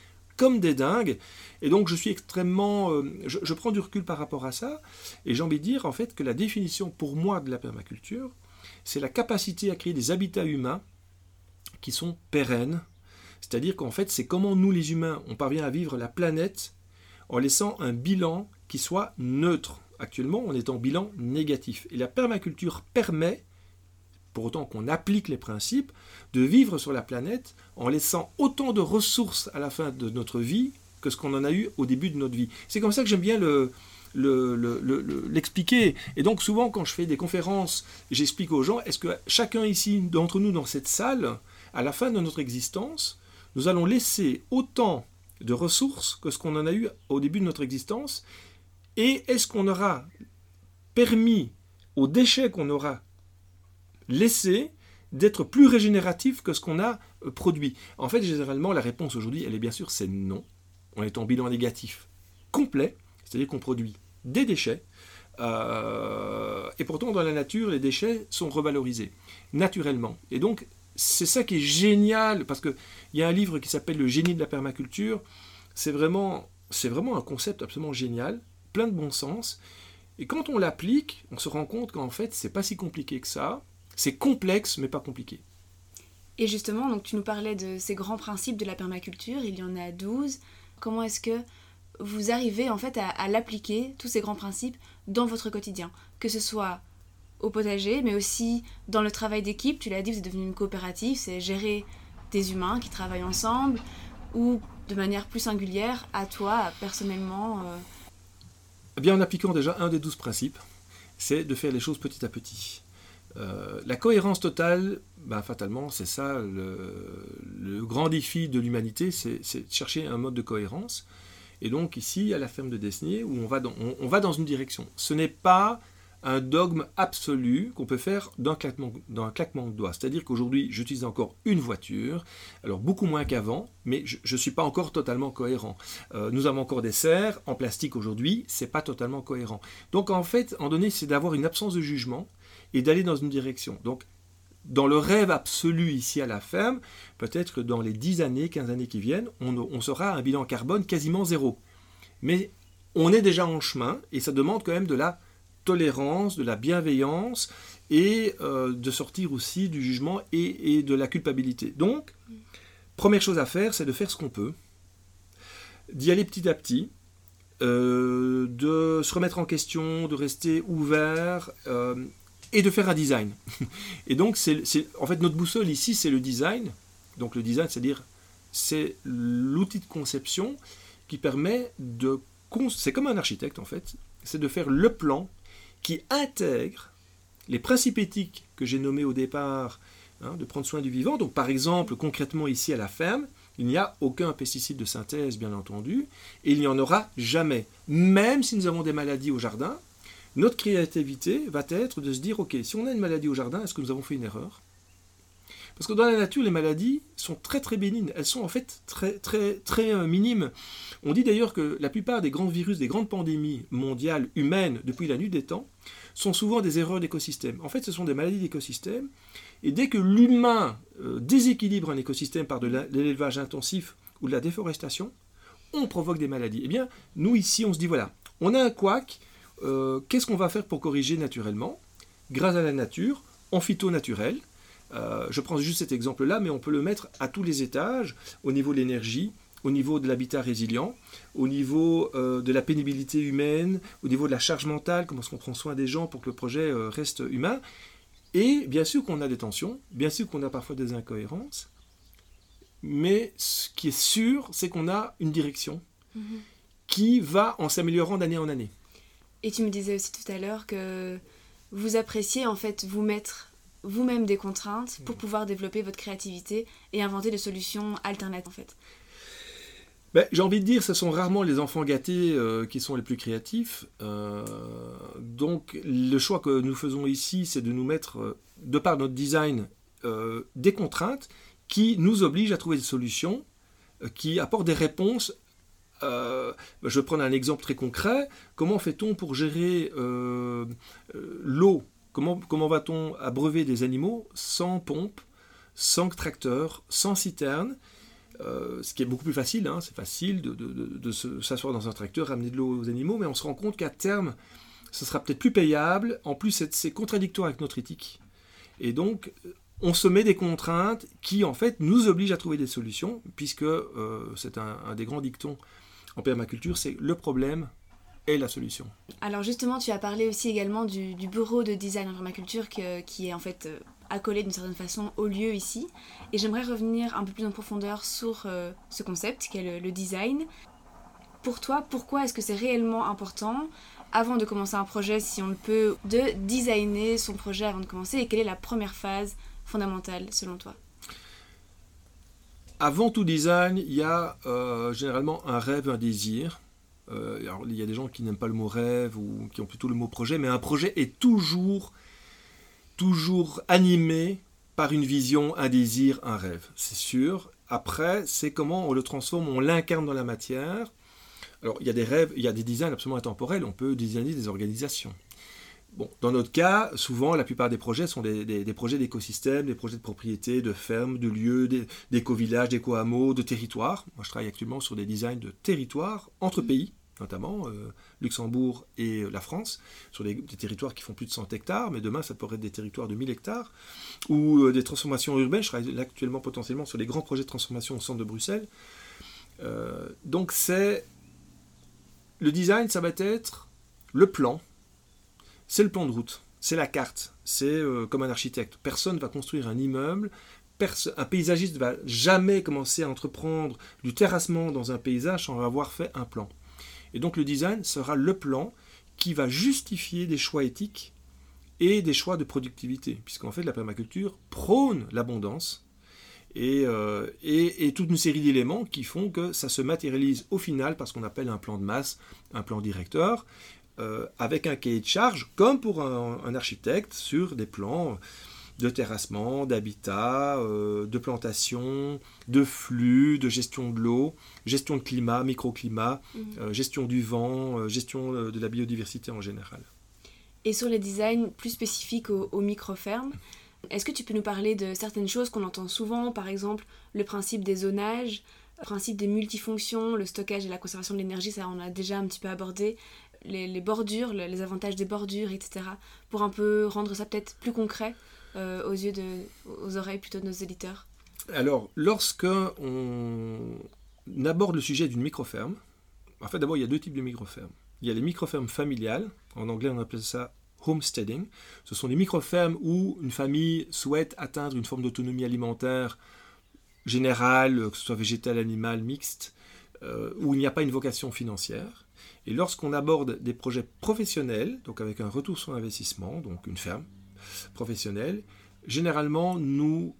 comme des dingues. Et donc, je suis extrêmement. Euh, je, je, prends du recul par rapport à ça, et j'ai envie de dire, en fait, que la définition pour moi de la permaculture, c'est la capacité à créer des habitats humains qui sont pérennes, c'est-à-dire qu'en fait, c'est comment nous les humains, on parvient à vivre la planète en laissant un bilan qui soit neutre. Actuellement, on est en bilan négatif. Et la permaculture permet, pour autant qu'on applique les principes, de vivre sur la planète en laissant autant de ressources à la fin de notre vie que ce qu'on en a eu au début de notre vie. C'est comme ça que j'aime bien le, l'expliquer. et donc souvent quand je fais des conférences, j'explique aux gens, est-ce que chacun ici d'entre nous dans cette salle, à la fin de notre existence, nous allons laisser autant de ressources que ce qu'on en a eu au début de notre existence? Et est-ce qu'on aura permis aux déchets qu'on aura laissés d'être plus régénératifs que ce qu'on a euh, produit En fait, généralement, la réponse aujourd'hui, elle est bien sûr, c'est non. On est en bilan négatif complet, c'est-à-dire qu'on produit des déchets, euh, et pourtant dans la nature, les déchets sont revalorisés naturellement. Et donc, c'est ça qui est génial, parce qu'il y a un livre qui s'appelle Le génie de la permaculture. C'est vraiment, c'est vraiment un concept absolument génial, plein de bon sens. Et quand on l'applique, on se rend compte qu'en fait, c'est pas si compliqué que ça. C'est complexe, mais pas compliqué. Et justement, donc tu nous parlais de ces grands principes de la permaculture, il y en a 12. Comment est-ce que vous arrivez en fait à, à l'appliquer, tous ces grands principes, dans votre quotidien? Que ce soit au potager, mais aussi dans le travail d'équipe. Tu l'as dit, vous êtes devenu une coopérative, c'est gérer des humains qui travaillent ensemble, ou de manière plus singulière, à toi, personnellement euh. Eh bien, en appliquant déjà un des douze principes, c'est de faire les choses petit à petit. Euh, la cohérence totale, ben, fatalement, c'est ça le, grand défi de l'humanité, c'est de chercher un mode de cohérence. Et donc ici, à la ferme de Desnier, où on va dans, on va dans une direction. Ce n'est pas un dogme absolu qu'on peut faire d'un claquement, claquement, de doigts. C'est-à-dire qu'aujourd'hui, j'utilise encore une voiture, alors beaucoup moins qu'avant, mais je ne suis pas encore totalement cohérent. Euh, nous avons encore des serres en plastique aujourd'hui, c'est pas totalement cohérent. Donc en fait, en donné, c'est d'avoir une absence de jugement et d'aller dans une direction. Donc dans le rêve absolu ici à la ferme, peut-être que dans les 10 années, 15 années qui viennent, on, sera à un bilan carbone quasiment zéro. Mais on est déjà en chemin et ça demande quand même de la tolérance, de la bienveillance et euh, de sortir aussi du jugement et, de la culpabilité. Donc, première chose à faire, c'est de faire ce qu'on peut, d'y aller petit à petit, euh, de se remettre en question, de rester ouvert euh, et de faire un design. <laughs> et donc, c'est, en fait, notre boussole ici, c'est le design. Donc, le design, c'est-à-dire, c'est l'outil de conception qui permet de... C'est comme un architecte, en fait. C'est de faire le plan qui intègre les principes éthiques que j'ai nommés au départ, hein, de prendre soin du vivant. Donc par exemple, concrètement ici à la ferme, il n'y a aucun pesticide de synthèse, bien entendu, et il n'y en aura jamais. Même si nous avons des maladies au jardin, notre créativité va être de se dire, ok, si on a une maladie au jardin, est-ce que nous avons fait une erreur? Parce que dans la nature, les maladies sont très très bénignes. Elles sont en fait très très très euh, minimes. On dit d'ailleurs que la plupart des grands virus, des grandes pandémies mondiales humaines depuis la nuit des temps, sont souvent des erreurs d'écosystème. En fait, ce sont des maladies d'écosystème. Et dès que l'humain euh, déséquilibre un écosystème par de l'élevage intensif ou de la déforestation, on provoque des maladies. Eh bien, nous ici, on se dit voilà, on a un couac, euh, qu'est-ce qu'on va faire pour corriger naturellement? Grâce à la nature, en phyto naturel. Euh, je prends juste cet exemple-là, mais on peut le mettre à tous les étages, au niveau de l'énergie, au niveau de l'habitat résilient, au niveau euh, de la pénibilité humaine, au niveau de la charge mentale, comment est-ce qu'on prend soin des gens pour que le projet reste humain. Et bien sûr qu'on a des tensions, bien sûr qu'on a parfois des incohérences, mais ce qui est sûr, c'est qu'on a une direction mhm. qui va en s'améliorant d'année en année. Et tu me disais aussi tout à l'heure que vous appréciez en fait vous mettre vous-même des contraintes pour mhm. pouvoir développer votre créativité et inventer des solutions alternatives en fait. Ben, j'ai envie de dire, ce sont rarement les enfants gâtés euh, qui sont les plus créatifs. Euh, donc le choix que nous faisons ici, c'est de nous mettre, euh, de par notre design, des contraintes qui nous oblige à trouver des solutions, qui apportent des réponses. Euh, je vais prendre un exemple très concret. Comment fait-on pour gérer euh, l'eau? Comment, comment va-t-on abreuver des animaux sans pompe, sans tracteur, sans citerne? Ce qui est beaucoup plus facile, hein. c'est facile de, s'asseoir dans un tracteur, ramener de l'eau aux animaux, mais on se rend compte qu'à terme, ce sera peut-être plus payable. En plus, c'est contradictoire avec notre éthique. Et donc, on se met des contraintes qui, en fait, nous obligent à trouver des solutions, puisque euh, c'est un, des grands dictons en permaculture, c'est le problème est la solution. Alors justement, tu as parlé aussi également du, bureau de design en permaculture qui est en fait euh, accolé d'une certaine façon au lieu ici. Et j'aimerais revenir un peu plus en profondeur sur euh, ce concept qui est le design. Pour toi, pourquoi est-ce que c'est réellement important avant de commencer un projet, si on le peut, de designer son projet avant de commencer? Et quelle est la première phase fondamentale selon toi? Avant tout design, il y a euh, généralement un rêve, un désir. Euh, il y a des gens qui n'aiment pas le mot rêve ou qui ont plutôt le mot projet, mais un projet est toujours, toujours animé par une vision, un désir, un rêve, c'est sûr. Après, c'est comment on le transforme, on l'incarne dans la matière. Alors, il y a des rêves, il y a des designs absolument intemporels, on peut designer des organisations. Dans notre cas, souvent, la plupart des projets sont des, projets d'écosystèmes, des projets de propriété, de fermes, de lieux, d'éco-villages, d'éco-hameaux, de territoires. Moi, je travaille actuellement sur des designs de territoires entre pays, notamment euh, Luxembourg et la France, sur des, territoires qui font plus de 100 hectares, mais demain, ça pourrait être des territoires de 1000 hectares, ou euh, des transformations urbaines. Je travaille actuellement potentiellement sur les grands projets de transformation au centre de Bruxelles. Euh, donc, c'est. Le design, ça va être le plan, c'est le plan de route, c'est la carte, c'est euh, comme un architecte. Personne ne va construire un immeuble, un paysagiste ne va jamais commencer à entreprendre du terrassement dans un paysage sans avoir fait un plan. Et donc le design sera le plan qui va justifier des choix éthiques et des choix de productivité, puisqu'en fait la permaculture prône l'abondance et, euh, et, et, toute une série d'éléments qui font que ça se matérialise au final par ce qu'on appelle un plan de masse, un plan directeur, euh, avec un cahier de charge, comme pour un, architecte, sur des plans de terrassement, d'habitat, euh, de plantation, de flux, de gestion de l'eau, gestion de climat, microclimat, mhm. euh, gestion du vent, gestion de la biodiversité en général. Et sur les designs plus spécifiques aux, aux micro-fermes, est-ce que tu peux nous parler de certaines choses qu'on entend souvent, par exemple le principe des zonages, le principe des multifonctions, le stockage et la conservation de l'énergie, ça on a déjà un petit peu abordé les, bordures, les avantages des bordures, etc. Pour un peu rendre ça peut-être plus concret euh, aux yeux de, aux oreilles plutôt de nos éditeurs. Alors, lorsque on aborde le sujet d'une microferme, en fait d'abord il y a deux types de microfermes. Il y a les microfermes familiales, en anglais on appelle ça homesteading. Ce sont des microfermes où une famille souhaite atteindre une forme d'autonomie alimentaire générale, que ce soit végétale, animale, mixte, euh, où il n'y a pas une vocation financière. Et lorsqu'on aborde des projets professionnels, donc avec un retour sur investissement, donc une ferme professionnelle, généralement nous,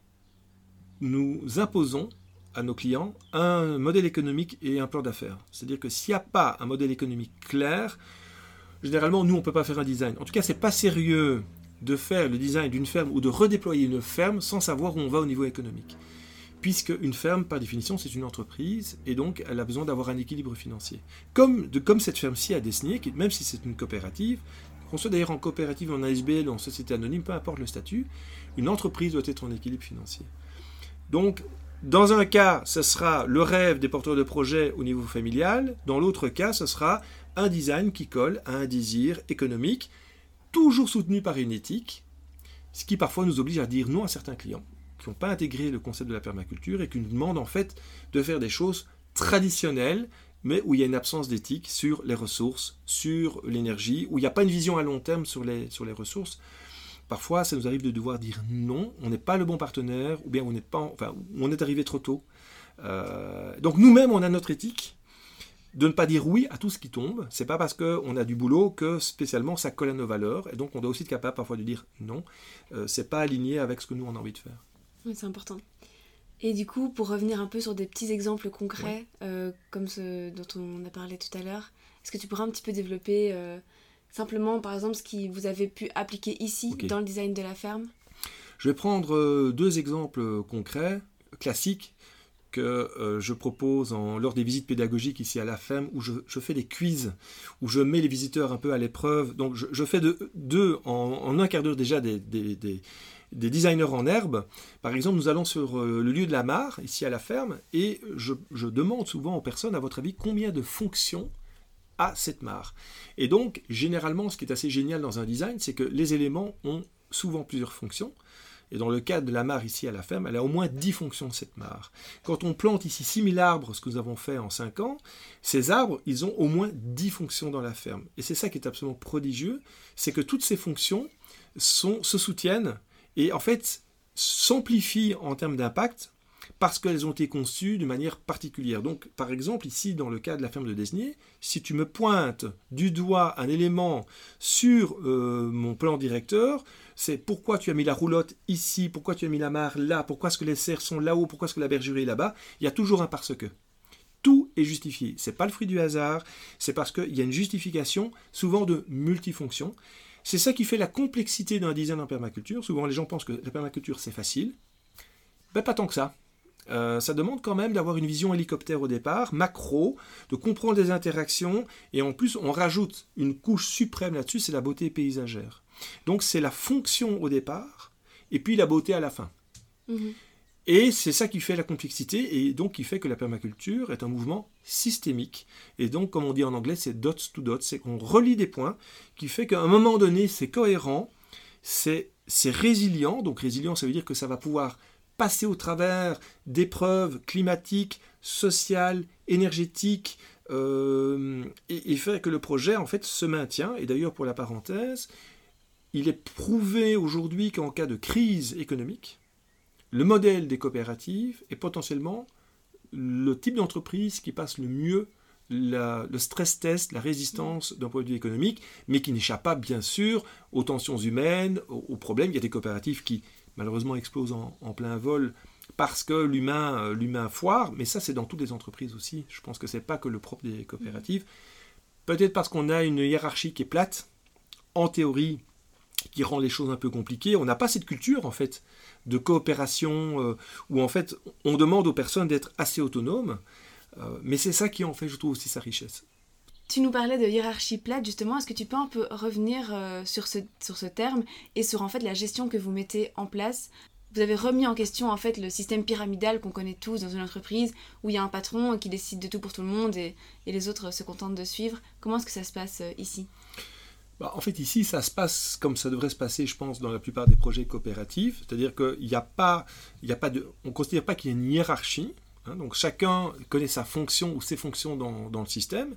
imposons à nos clients un modèle économique et un plan d'affaires. C'est-à-dire que s'il n'y a pas un modèle économique clair, généralement nous on ne peut pas faire un design. En tout cas, c'est pas sérieux de faire le design d'une ferme ou de redéployer une ferme sans savoir où on va au niveau économique. Puisque une ferme, par définition, c'est une entreprise et donc elle a besoin d'avoir un équilibre financier. Comme, cette ferme-ci a dessiné, même si c'est une coopérative, qu'on soit d'ailleurs en coopérative, en ASBL, en société anonyme, peu importe le statut, une entreprise doit être en équilibre financier. Donc, dans un cas, ce sera le rêve des porteurs de projets au niveau familial. Dans l'autre cas, ce sera un design qui colle à un désir économique, toujours soutenu par une éthique, ce qui parfois nous oblige à dire non à certains clients qui n'ont pas intégré le concept de la permaculture et qui nous demandent en fait de faire des choses traditionnelles, mais où il y a une absence d'éthique sur les ressources, sur l'énergie, où il n'y a pas une vision à long terme sur les, sur les ressources. Parfois, ça nous arrive de devoir dire non, on n'est pas le bon partenaire, ou bien on pas, enfin, on est arrivé trop tôt. Euh, donc nous-mêmes, on a notre éthique de ne pas dire oui à tout ce qui tombe. C'est pas parce qu'on a du boulot que spécialement ça colle à nos valeurs, et donc on doit aussi être capable parfois de dire non. Euh, c'est pas aligné avec ce que nous on a envie de faire. Oui, c'est important. Et du coup, pour revenir un peu sur des petits exemples concrets, euh, comme ceux dont on a parlé tout à l'heure, est-ce que tu pourrais un petit peu développer Simplement, par exemple, ce que vous avez pu appliquer ici dans le design de la ferme? Je vais prendre euh, deux exemples concrets, classiques, que euh, je propose en, lors des visites pédagogiques ici à la ferme, où je, fais des quiz, où je mets les visiteurs un peu à l'épreuve. Donc je, fais de, deux, en, un quart d'heure déjà, des, des, designers en herbe. Par exemple, nous allons sur euh, le lieu de la mare, ici à la ferme, et je, demande souvent aux personnes, à votre avis, combien de fonctions à cette mare. Et donc, généralement, ce qui est assez génial dans un design, c'est que les éléments ont souvent plusieurs fonctions. Et dans le cas de la mare ici à la ferme, elle a au moins 10 fonctions cette mare. Quand on plante ici 6000 arbres, ce que nous avons fait en 5 ans, ces arbres, ils ont au moins 10 fonctions dans la ferme. Et c'est ça qui est absolument prodigieux, c'est que toutes ces fonctions se soutiennent et en fait s'amplifient en termes d'impact parce qu'elles ont été conçues de manière particulière. Donc, par exemple, ici, dans le cas de la ferme de Desnier, si tu me pointes du doigt un élément sur euh, mon plan directeur, c'est pourquoi tu as mis la roulotte ici, pourquoi tu as mis la mare là, pourquoi est-ce que les serres sont là-haut, pourquoi est-ce que la bergerie est là-bas, il y a toujours un parce que. Tout est justifié. C'est pas le fruit du hasard, c'est parce qu'il y a une justification, souvent de multifonction. C'est ça qui fait la complexité d'un design en permaculture. Souvent, les gens pensent que la permaculture, c'est facile. Ben, pas tant que ça. Euh, ça demande quand même d'avoir une vision hélicoptère au départ, macro, de comprendre les interactions, et en plus on rajoute une couche suprême là-dessus, c'est la beauté paysagère. Donc c'est la fonction au départ, et puis la beauté à la fin. Mhm. Et c'est ça qui fait la complexité, et donc qui fait que la permaculture est un mouvement systémique. Et donc, comme on dit en anglais, c'est dots to dots, c'est qu'on relie des points, qui fait qu'à un moment donné, c'est cohérent, c'est résilient. Donc résilient, ça veut dire que ça va pouvoir passer au travers d'épreuves climatiques, sociales, énergétiques, euh, et, faire que le projet en fait se maintient. Et d'ailleurs, pour la parenthèse, il est prouvé aujourd'hui qu'en cas de crise économique, le modèle des coopératives est potentiellement le type d'entreprise qui passe le mieux le stress test, la résistance d'un point de vue économique, mais qui n'échappe pas bien sûr aux tensions humaines, aux problèmes. Il y a des coopératives qui malheureusement explose en, plein vol parce que l'humain, euh, l'humain foire, mais ça c'est dans toutes les entreprises aussi. Je pense que c'est pas que le propre des coopératives. Peut-être parce qu'on a une hiérarchie qui est plate, en théorie, qui rend les choses un peu compliquées. On n'a pas cette culture en fait de coopération euh, où en fait on demande aux personnes d'être assez autonomes. Euh, mais c'est ça qui en fait, je trouve aussi sa richesse. Tu nous parlais de hiérarchie plate justement. Est-ce que tu peux un peu revenir euh, sur, ce, sur ce terme et sur en fait la gestion que vous mettez en place? Vous avez remis en question en fait le système pyramidal qu'on connaît tous dans une entreprise où il y a un patron qui décide de tout pour tout le monde et, les autres se contentent de suivre. Comment est-ce que ça se passe ici? Bah, en fait, ici, ça se passe comme ça devrait se passer, je pense, dans la plupart des projets coopératifs. C'est-à-dire qu'il n'y a pas, a pas de, on ne considère pas qu'il y ait une hiérarchie. Hein. donc chacun connaît sa fonction ou ses fonctions dans, le système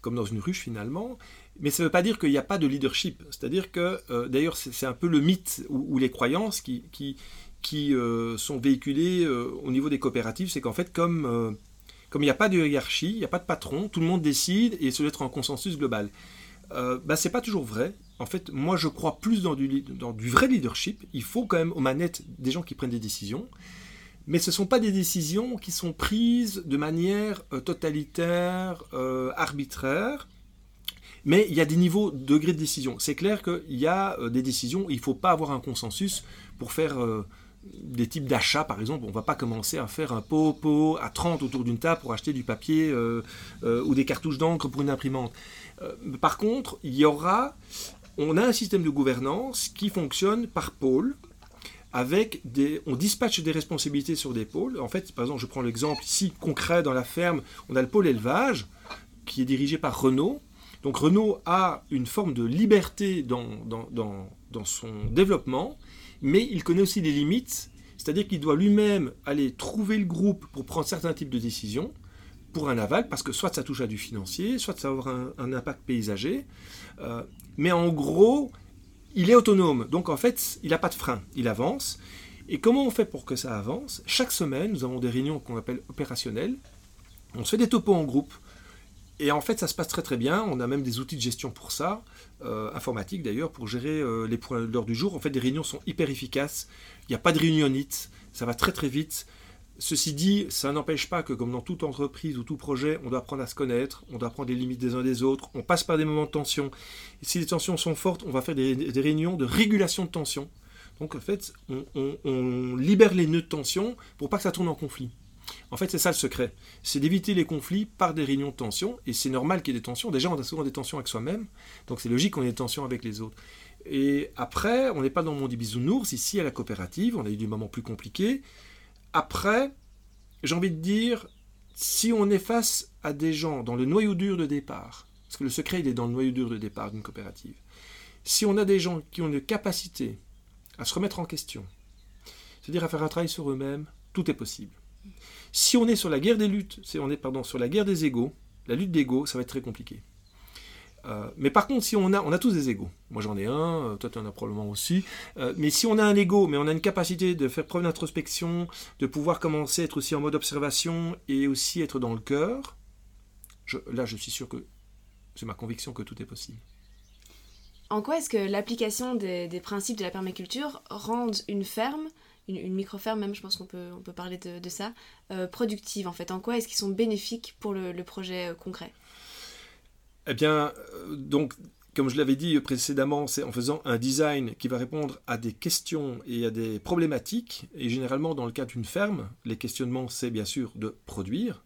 comme dans une ruche finalement. Mais ça ne veut pas dire qu'il n'y a pas de leadership. C'est-à-dire que, euh, d'ailleurs, c'est un peu le mythe ou, les croyances qui euh, sont véhiculées euh, au niveau des coopératives. C'est qu'en fait, comme comme il n'y a pas de hiérarchie, il n'y a pas de patron, tout le monde décide et se doit être en consensus global. Euh, bah, c'est pas toujours vrai. En fait, moi, je crois plus dans du, vrai leadership. Il faut quand même aux manettes des gens qui prennent des décisions mais ce ne sont pas des décisions qui sont prises de manière euh, totalitaire, euh, arbitraire. Mais il y a des niveaux, degrés de décision. C'est clair qu'il y a euh, des décisions, il ne faut pas avoir un consensus pour faire des types d'achats, par exemple. On ne va pas commencer à faire un pot, pot à 30 autour d'une table pour acheter du papier ou des cartouches d'encre pour une imprimante. Par contre, il y aura, on a un système de gouvernance qui fonctionne par pôle. Avec des, on dispatche des responsabilités sur des pôles. En fait, par exemple, je prends l'exemple ici concret dans la ferme, on a le pôle élevage qui est dirigé par Renault donc Renault a une forme de liberté dans, dans, son développement, mais il connaît aussi des limites, c'est-à-dire qu'il doit lui-même aller trouver le groupe pour prendre certains types de décisions pour un aval, parce que soit ça touche à du financier, soit ça avoir un, impact paysager. Euh, mais en gros, il est autonome. Donc en fait, il n'a pas de frein. Il avance. Et comment on fait pour que ça avance? Chaque semaine, nous avons des réunions qu'on appelle opérationnelles. On se fait des topos en groupe. Et en fait, ça se passe très très bien. On a même des outils de gestion pour ça, euh, informatiques d'ailleurs, pour gérer euh, les points d'heure du jour. En fait, les réunions sont hyper efficaces. Il n'y a pas de réunionnite. Ça va très très vite. Ceci dit, ça n'empêche pas que, comme dans toute entreprise ou tout projet, on doit apprendre à se connaître, on doit apprendre les limites des uns des autres, on passe par des moments de tension. Si les tensions sont fortes, on va faire des, réunions de régulation de tension. Donc en fait, on, on libère les nœuds de tension pour pas que ça tourne en conflit. En fait, c'est ça le secret. C'est d'éviter les conflits par des réunions de tension. Et c'est normal qu'il y ait des tensions. Déjà, on a souvent des tensions avec soi-même. Donc c'est logique qu'on ait des tensions avec les autres. Et après, on n'est pas dans le monde du bisounours. Ici, à la coopérative, on a eu des moments plus compliqués. Après, j'ai envie de dire, si on est face à des gens dans le noyau dur de départ, parce que le secret, il est dans le noyau dur de départ d'une coopérative, si on a des gens qui ont une capacité à se remettre en question, c'est-à-dire à faire un travail sur eux-mêmes, tout est possible. Si on est sur la guerre des luttes, si on est pardon, sur la guerre des égaux, la lutte d'égaux, ça va être très compliqué. Euh, mais par contre, si on a, on a tous des égaux. Moi j'en ai un, euh, toi tu en as probablement aussi. Euh, mais si on a un ego, mais on a une capacité de faire preuve d'introspection, de pouvoir commencer à être aussi en mode observation et aussi être dans le cœur, là je suis sûr que c'est ma conviction que tout est possible. En quoi est-ce que l'application des, principes de la permaculture rend une ferme une, micro-ferme même, je pense qu'on peut, on peut parler de, ça, productive en fait? En quoi est-ce qu'ils sont bénéfiques pour le, projet concret? Eh bien, euh, donc, comme je l'avais dit précédemment, c'est en faisant un design qui va répondre à des questions et à des problématiques. Et généralement, dans le cas d'une ferme, les questionnements, c'est bien sûr de produire.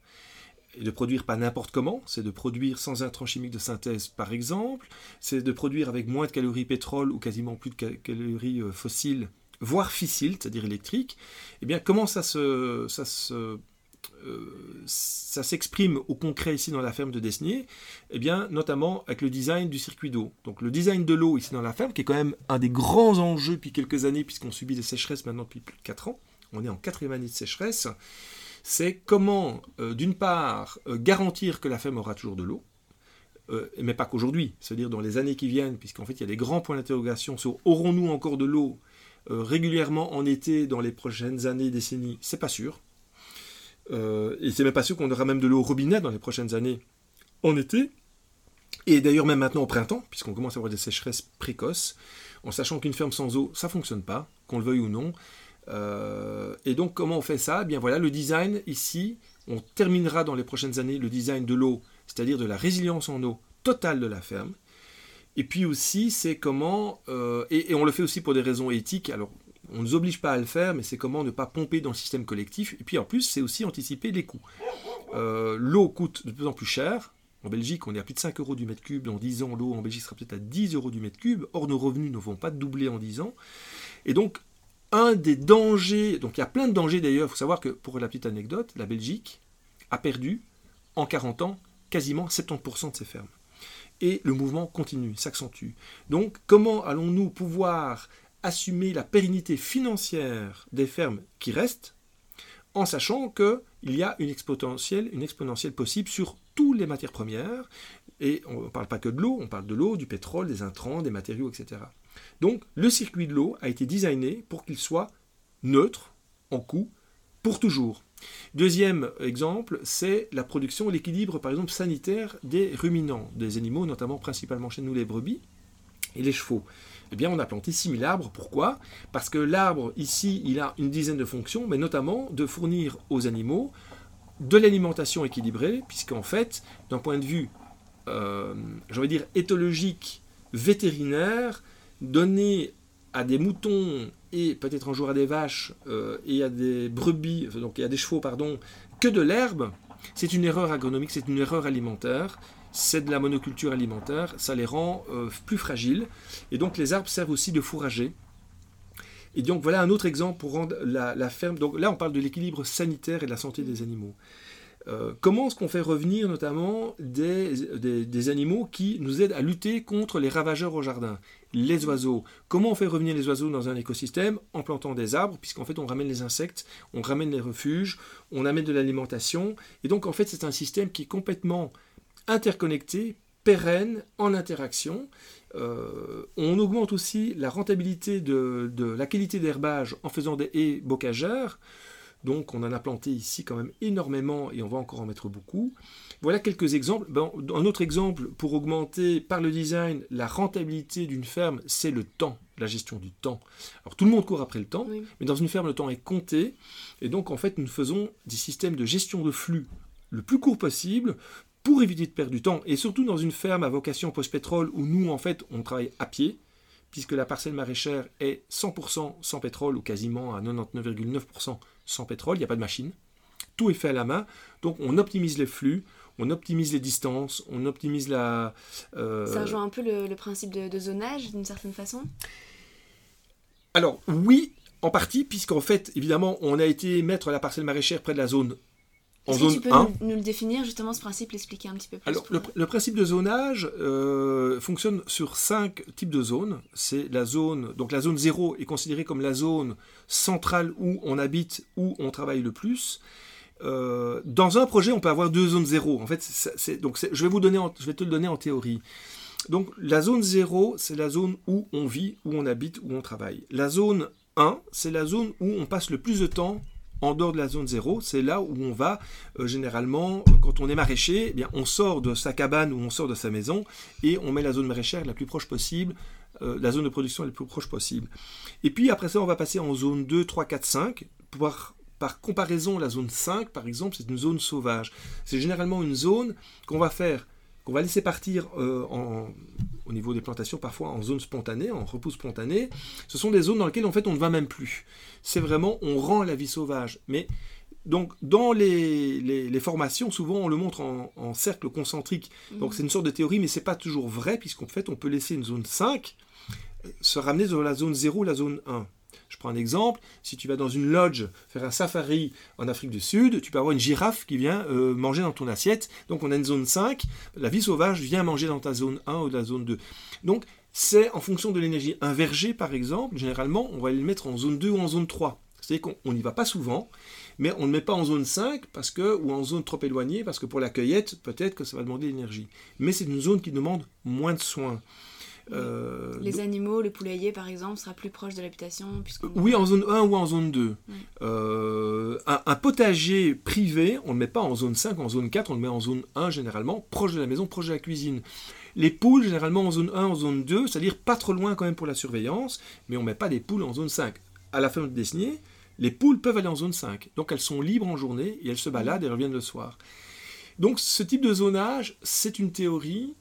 Et de produire pas n'importe comment, c'est de produire sans intrants chimiques de synthèse par exemple, c'est de produire avec moins de calories pétrole ou quasiment plus de calories fossiles voire fissile, c'est-à-dire électrique, eh bien comment ça se, euh, ça s'exprime au concret ici dans la ferme de Desnier, eh bien, notamment avec le design du circuit d'eau. Donc le design de l'eau ici dans la ferme, qui est quand même un des grands enjeux depuis quelques années, puisqu'on subit des sécheresses maintenant depuis plus de 4 ans, on est en quatrième année de sécheresse, c'est comment, euh, d'une part, euh, garantir que la ferme aura toujours de l'eau, mais pas qu'aujourd'hui, c'est-à-dire dans les années qui viennent, puisqu'en fait il y a des grands points d'interrogation sur aurons-nous encore de l'eau euh, régulièrement en été dans les prochaines années, décennies, c'est pas sûr. Euh, et c'est même pas sûr qu'on aura même de l'eau au robinet dans les prochaines années en été. Et d'ailleurs même maintenant au printemps, puisqu'on commence à avoir des sécheresses précoces, en sachant qu'une ferme sans eau, ça fonctionne pas, qu'on le veuille ou non. Euh, et donc comment on fait ça? Eh Bien voilà, le design ici, on terminera dans les prochaines années le design de l'eau, c'est-à-dire de la résilience en eau totale de la ferme, et puis aussi, c'est comment, euh, et, on le fait aussi pour des raisons éthiques, alors on ne nous oblige pas à le faire, mais c'est comment ne pas pomper dans le système collectif. Et puis en plus, c'est aussi anticiper les coûts. Euh, l'eau coûte de plus en plus cher. En Belgique, on est à plus de 5 euros du mètre cube. Dans 10 ans, l'eau en Belgique sera peut-être à 10 euros du mètre cube. Or, nos revenus ne vont pas doubler en 10 ans. Et donc, un des dangers, donc il y a plein de dangers d'ailleurs, il faut savoir que, pour la petite anecdote, la Belgique a perdu en 40 ans quasiment 70% de ses fermes et le mouvement continue, s'accentue. Donc comment allons-nous pouvoir assumer la pérennité financière des fermes qui restent en sachant qu'il y a une exponentielle, possible sur toutes les matières premières, et on ne parle pas que de l'eau, on parle de l'eau, du pétrole, des intrants, des matériaux, etc. Donc le circuit de l'eau a été designé pour qu'il soit neutre en coût pour toujours. Deuxième exemple, c'est la production, l'équilibre par exemple sanitaire des ruminants, des animaux, notamment principalement chez nous les brebis et les chevaux. Eh bien, on a planté 6000 arbres. Pourquoi? Parce que l'arbre, ici, il a une dizaine de fonctions, mais notamment de fournir aux animaux de l'alimentation équilibrée, puisqu'en fait, d'un point de vue euh, dire, éthologiques, vétérinaires, donnés à des moutons et peut-être un jour à des vaches euh, et à des brebis, donc à des chevaux, pardon, que de l'herbe, c'est une erreur agronomique, c'est une erreur alimentaire, c'est de la monoculture alimentaire, ça les rend euh, plus fragiles. Et donc les arbres servent aussi de fourrager. Et donc voilà un autre exemple pour rendre la, ferme. Donc là, on parle de l'équilibre sanitaire et de la santé des animaux. Euh, comment est-ce qu'on fait revenir notamment des, animaux qui nous aident à lutter contre les ravageurs au jardin? Les oiseaux. Comment on fait revenir les oiseaux dans un écosystème? En plantant des arbres, puisqu'en fait on ramène les insectes, on ramène les refuges, on amène de l'alimentation. Et donc en fait c'est un système qui est complètement interconnecté, pérenne, en interaction. Euh, on augmente aussi la rentabilité de, la qualité d'herbage en faisant des haies bocagères. Donc on en a planté ici quand même énormément et on va encore en mettre beaucoup. Voilà quelques exemples. un autre exemple pour augmenter par le design la rentabilité d'une ferme, c'est le temps, la gestion du temps. Alors tout le monde court après le temps, mais dans une ferme le temps est compté et donc en fait nous faisons des systèmes de gestion de flux le plus court possible pour éviter de perdre du temps, et surtout dans une ferme à vocation post-pétrole où nous, en fait, on travaille à pied, puisque la parcelle maraîchère est 100% sans pétrole, ou quasiment à 99,9% sans pétrole, il n'y a pas de machine. Tout est fait à la main, donc on optimise les flux, on optimise les distances, on optimise la... Euh, Ça rejoint un peu le, principe de, zonage, d'une certaine façon? Alors, oui, en partie, puisqu'en fait, évidemment, on a été mettre la parcelle maraîchère près de la zone est-ce que tu peux nous, le définir justement ce principe, l'expliquer un petit peu plus Alors, le, principe de zonage euh, fonctionne sur cinq types de zones. C'est la zone, donc la zone 0 est considérée comme la zone centrale où on habite, où on travaille le plus. Euh, dans un projet, on peut avoir deux zones 0. En fait, c'est, donc je vais vous donner, je vais te le donner en théorie. Donc la zone 0, c'est la zone où on vit, où on habite, où on travaille. La zone 1, c'est la zone où on passe le plus de temps en dehors de la zone zéro, c'est là où on va euh, généralement, euh, quand on est maraîcher, eh bien, on sort de sa cabane ou on sort de sa maison et on met la zone maraîchère la plus proche possible, euh, la zone de production la plus proche possible. Et puis après ça, on va passer en zone 2, 3, 4, 5. Par, par comparaison, la zone 5, par exemple, c'est une zone sauvage. C'est généralement une zone qu'on va faire qu'on va laisser partir au niveau des plantations, parfois en zone spontanée, en repousse spontanée. Ce sont des zones dans lesquelles en fait on ne va même plus. C'est vraiment, on rend la vie sauvage. Mais donc dans les, formations, souvent on le montre en, cercle concentrique. Donc c'est une sorte de théorie, mais c'est pas toujours vrai, puisqu'en fait on peut laisser une zone 5 se ramener dans la zone 0, la zone 1. Je prends un exemple, si tu vas dans une lodge faire un safari en Afrique du Sud, tu peux avoir une girafe qui vient euh, manger dans ton assiette. Donc on a une zone 5, la vie sauvage vient manger dans ta zone 1 ou la zone 2. Donc c'est en fonction de l'énergie. Un verger par exemple, généralement on va le mettre en zone 2 ou en zone 3. C'est-à-dire qu'on n'y va pas souvent, mais on ne met pas en zone 5 parce que, ou en zone trop éloignée, parce que pour la cueillette, peut-être que ça va demander de l'énergie. Mais c'est une zone qui demande moins de soins. Euh, les animaux, le poulailler par exemple, sera plus proche de l'habitation Oui, en zone 1 ou en zone 2. Euh, un, potager privé, on ne le met pas en zone 5, en zone 4, on le met en zone 1 généralement, proche de la maison, proche de la cuisine. Les poules, généralement en zone 1, en zone 2, c'est-à-dire pas trop loin quand même pour la surveillance, mais on ne met pas des poules en zone 5. À la fin de dessinée, les poules peuvent aller en zone 5. Donc elles sont libres en journée et elles se baladent et reviennent le soir. Donc ce type de zonage, c'est une théorie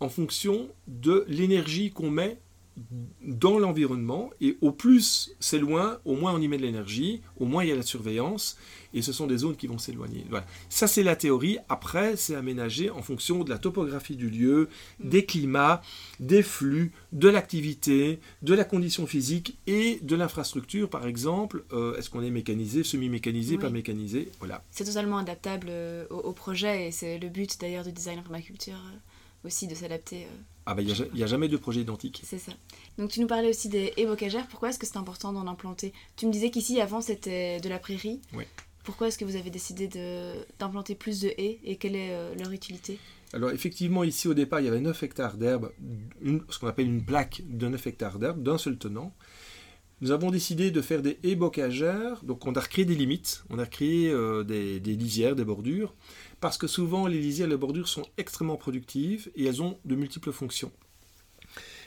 en fonction de l'énergie qu'on met dans l'environnement. Et au plus c'est loin, au moins on y met de l'énergie, au moins il y a la surveillance, et ce sont des zones qui vont s'éloigner. Voilà. Ça c'est la théorie. Après, c'est aménagé en fonction de la topographie du lieu, mm. des climats, des flux, de l'activité, de la condition physique et de l'infrastructure, par exemple. Euh, est-ce qu'on est mécanisé, semi-mécanisé, pas mécanisé? Voilà. C'est totalement adaptable euh, au, projet, et c'est le but d'ailleurs du design permaculture. Aussi de s'adapter. Euh. Ah bah il n'y a, jamais de projet identique. C'est ça. Donc tu nous parlais aussi des évocagères. Pourquoi est-ce que c'est important d'en implanter? Tu me disais qu'ici avant c'était de la prairie. Oui. Pourquoi est-ce que vous avez décidé d'implanter plus de haies et quelle est euh, leur utilité? Alors effectivement, ici au départ, il y avait 9 hectares d'herbe, ce qu'on appelle une plaque de 9 hectares d'herbe, d'un seul tenant. Nous avons décidé de faire des haies bocagères, donc on a recréé des limites, on a créé euh, des, lisières, des bordures, parce que souvent les lisières et les bordures sont extrêmement productives et elles ont de multiples fonctions.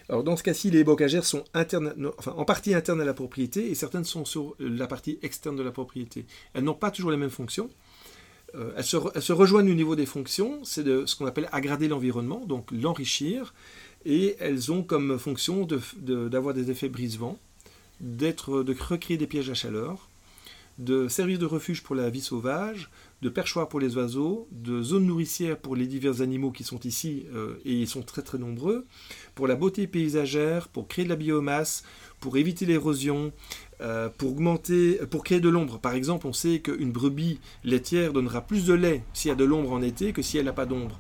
Alors dans ce cas-ci, les bocagères sont en partie internes à la propriété et certaines sont sur la partie externe de la propriété. Elles n'ont pas toujours les mêmes fonctions. elles, se, rejoignent au niveau des fonctions, c'est de ce qu'on appelle aggrader l'environnement, donc l'enrichir, et elles ont comme fonction d'avoir des effets brise-vent, d'être, de recréer des pièges à chaleur, de servir de refuge pour la vie sauvage, de perchoir pour les oiseaux, de zone nourricière pour les divers animaux qui sont ici, euh, et ils sont très très nombreux, pour la beauté paysagère, pour créer de la biomasse, pour éviter l'érosion, euh, pour augmenter, pour créer de l'ombre. Par exemple, on sait qu'une brebis laitière donnera plus de lait s'il y a de l'ombre en été que si elle n'a pas d'ombre.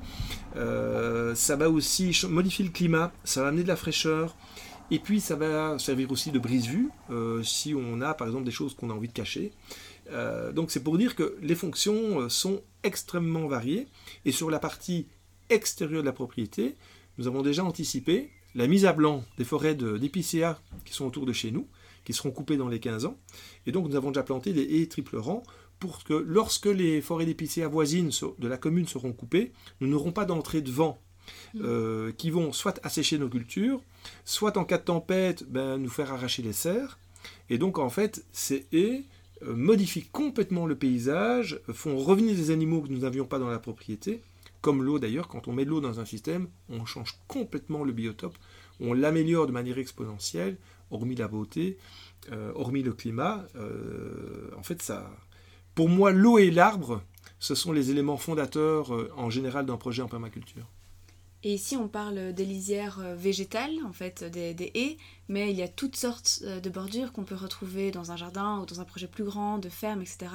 Euh, ça va aussi modifier le climat, ça va amener de la fraîcheur, et puis ça va servir aussi de brise-vue euh, si on a par exemple des choses qu'on a envie de cacher. Euh, donc c'est pour dire que les fonctions euh, sont extrêmement variées. Et sur la partie extérieure de la propriété, nous avons déjà anticipé la mise à blanc des forêts d'épicéas qui sont autour de chez nous, qui seront coupées dans les 15 ans. Et donc nous avons déjà planté des haies triple rang pour que lorsque les forêts d'épicéas voisines de la commune seront coupées, nous n'aurons pas d'entrée de vent euh, qui vont soit assécher nos cultures, soit en cas de tempête, ben, nous faire arracher les serres. Et donc en fait, ces haies euh, modifient complètement le paysage, font revenir des animaux que nous n'avions pas dans la propriété, comme l'eau d'ailleurs, quand on met de l'eau dans un système, on change complètement le biotope, on l'améliore de manière exponentielle, hormis la beauté, euh, hormis le climat. en fait, ça, pour moi, l'eau et l'arbre, ce sont les éléments fondateurs en général d'un projet en permaculture. Et ici, on parle des lisières euh, végétales, en fait, des, haies, mais il y a toutes sortes euh, de bordures qu'on peut retrouver dans un jardin ou dans un projet plus grand, de ferme, etc.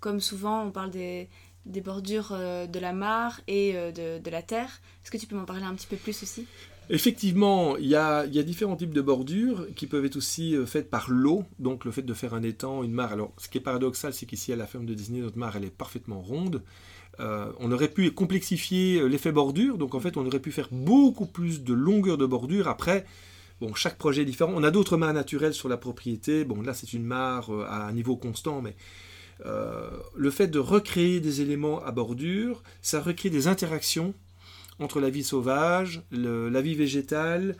Comme souvent, on parle des, bordures euh, de la mare et de, la terre. Est-ce que tu peux m'en parler un petit peu plus aussi? Effectivement, il y, a, différents types de bordures qui peuvent être aussi faites par l'eau, donc le fait de faire un étang, une mare. Alors, ce qui est paradoxal, c'est qu'ici à la ferme de Disney, notre mare, elle est parfaitement ronde. Euh, on aurait pu complexifier euh, l'effet bordure, donc en fait on aurait pu faire beaucoup plus de longueur de bordure. Après, chaque projet est différent. On a d'autres mares naturelles sur la propriété. Bon, là c'est une mare euh, à un niveau constant, mais le fait de recréer des éléments à bordure, ça recrée des interactions entre la vie sauvage, la vie végétale,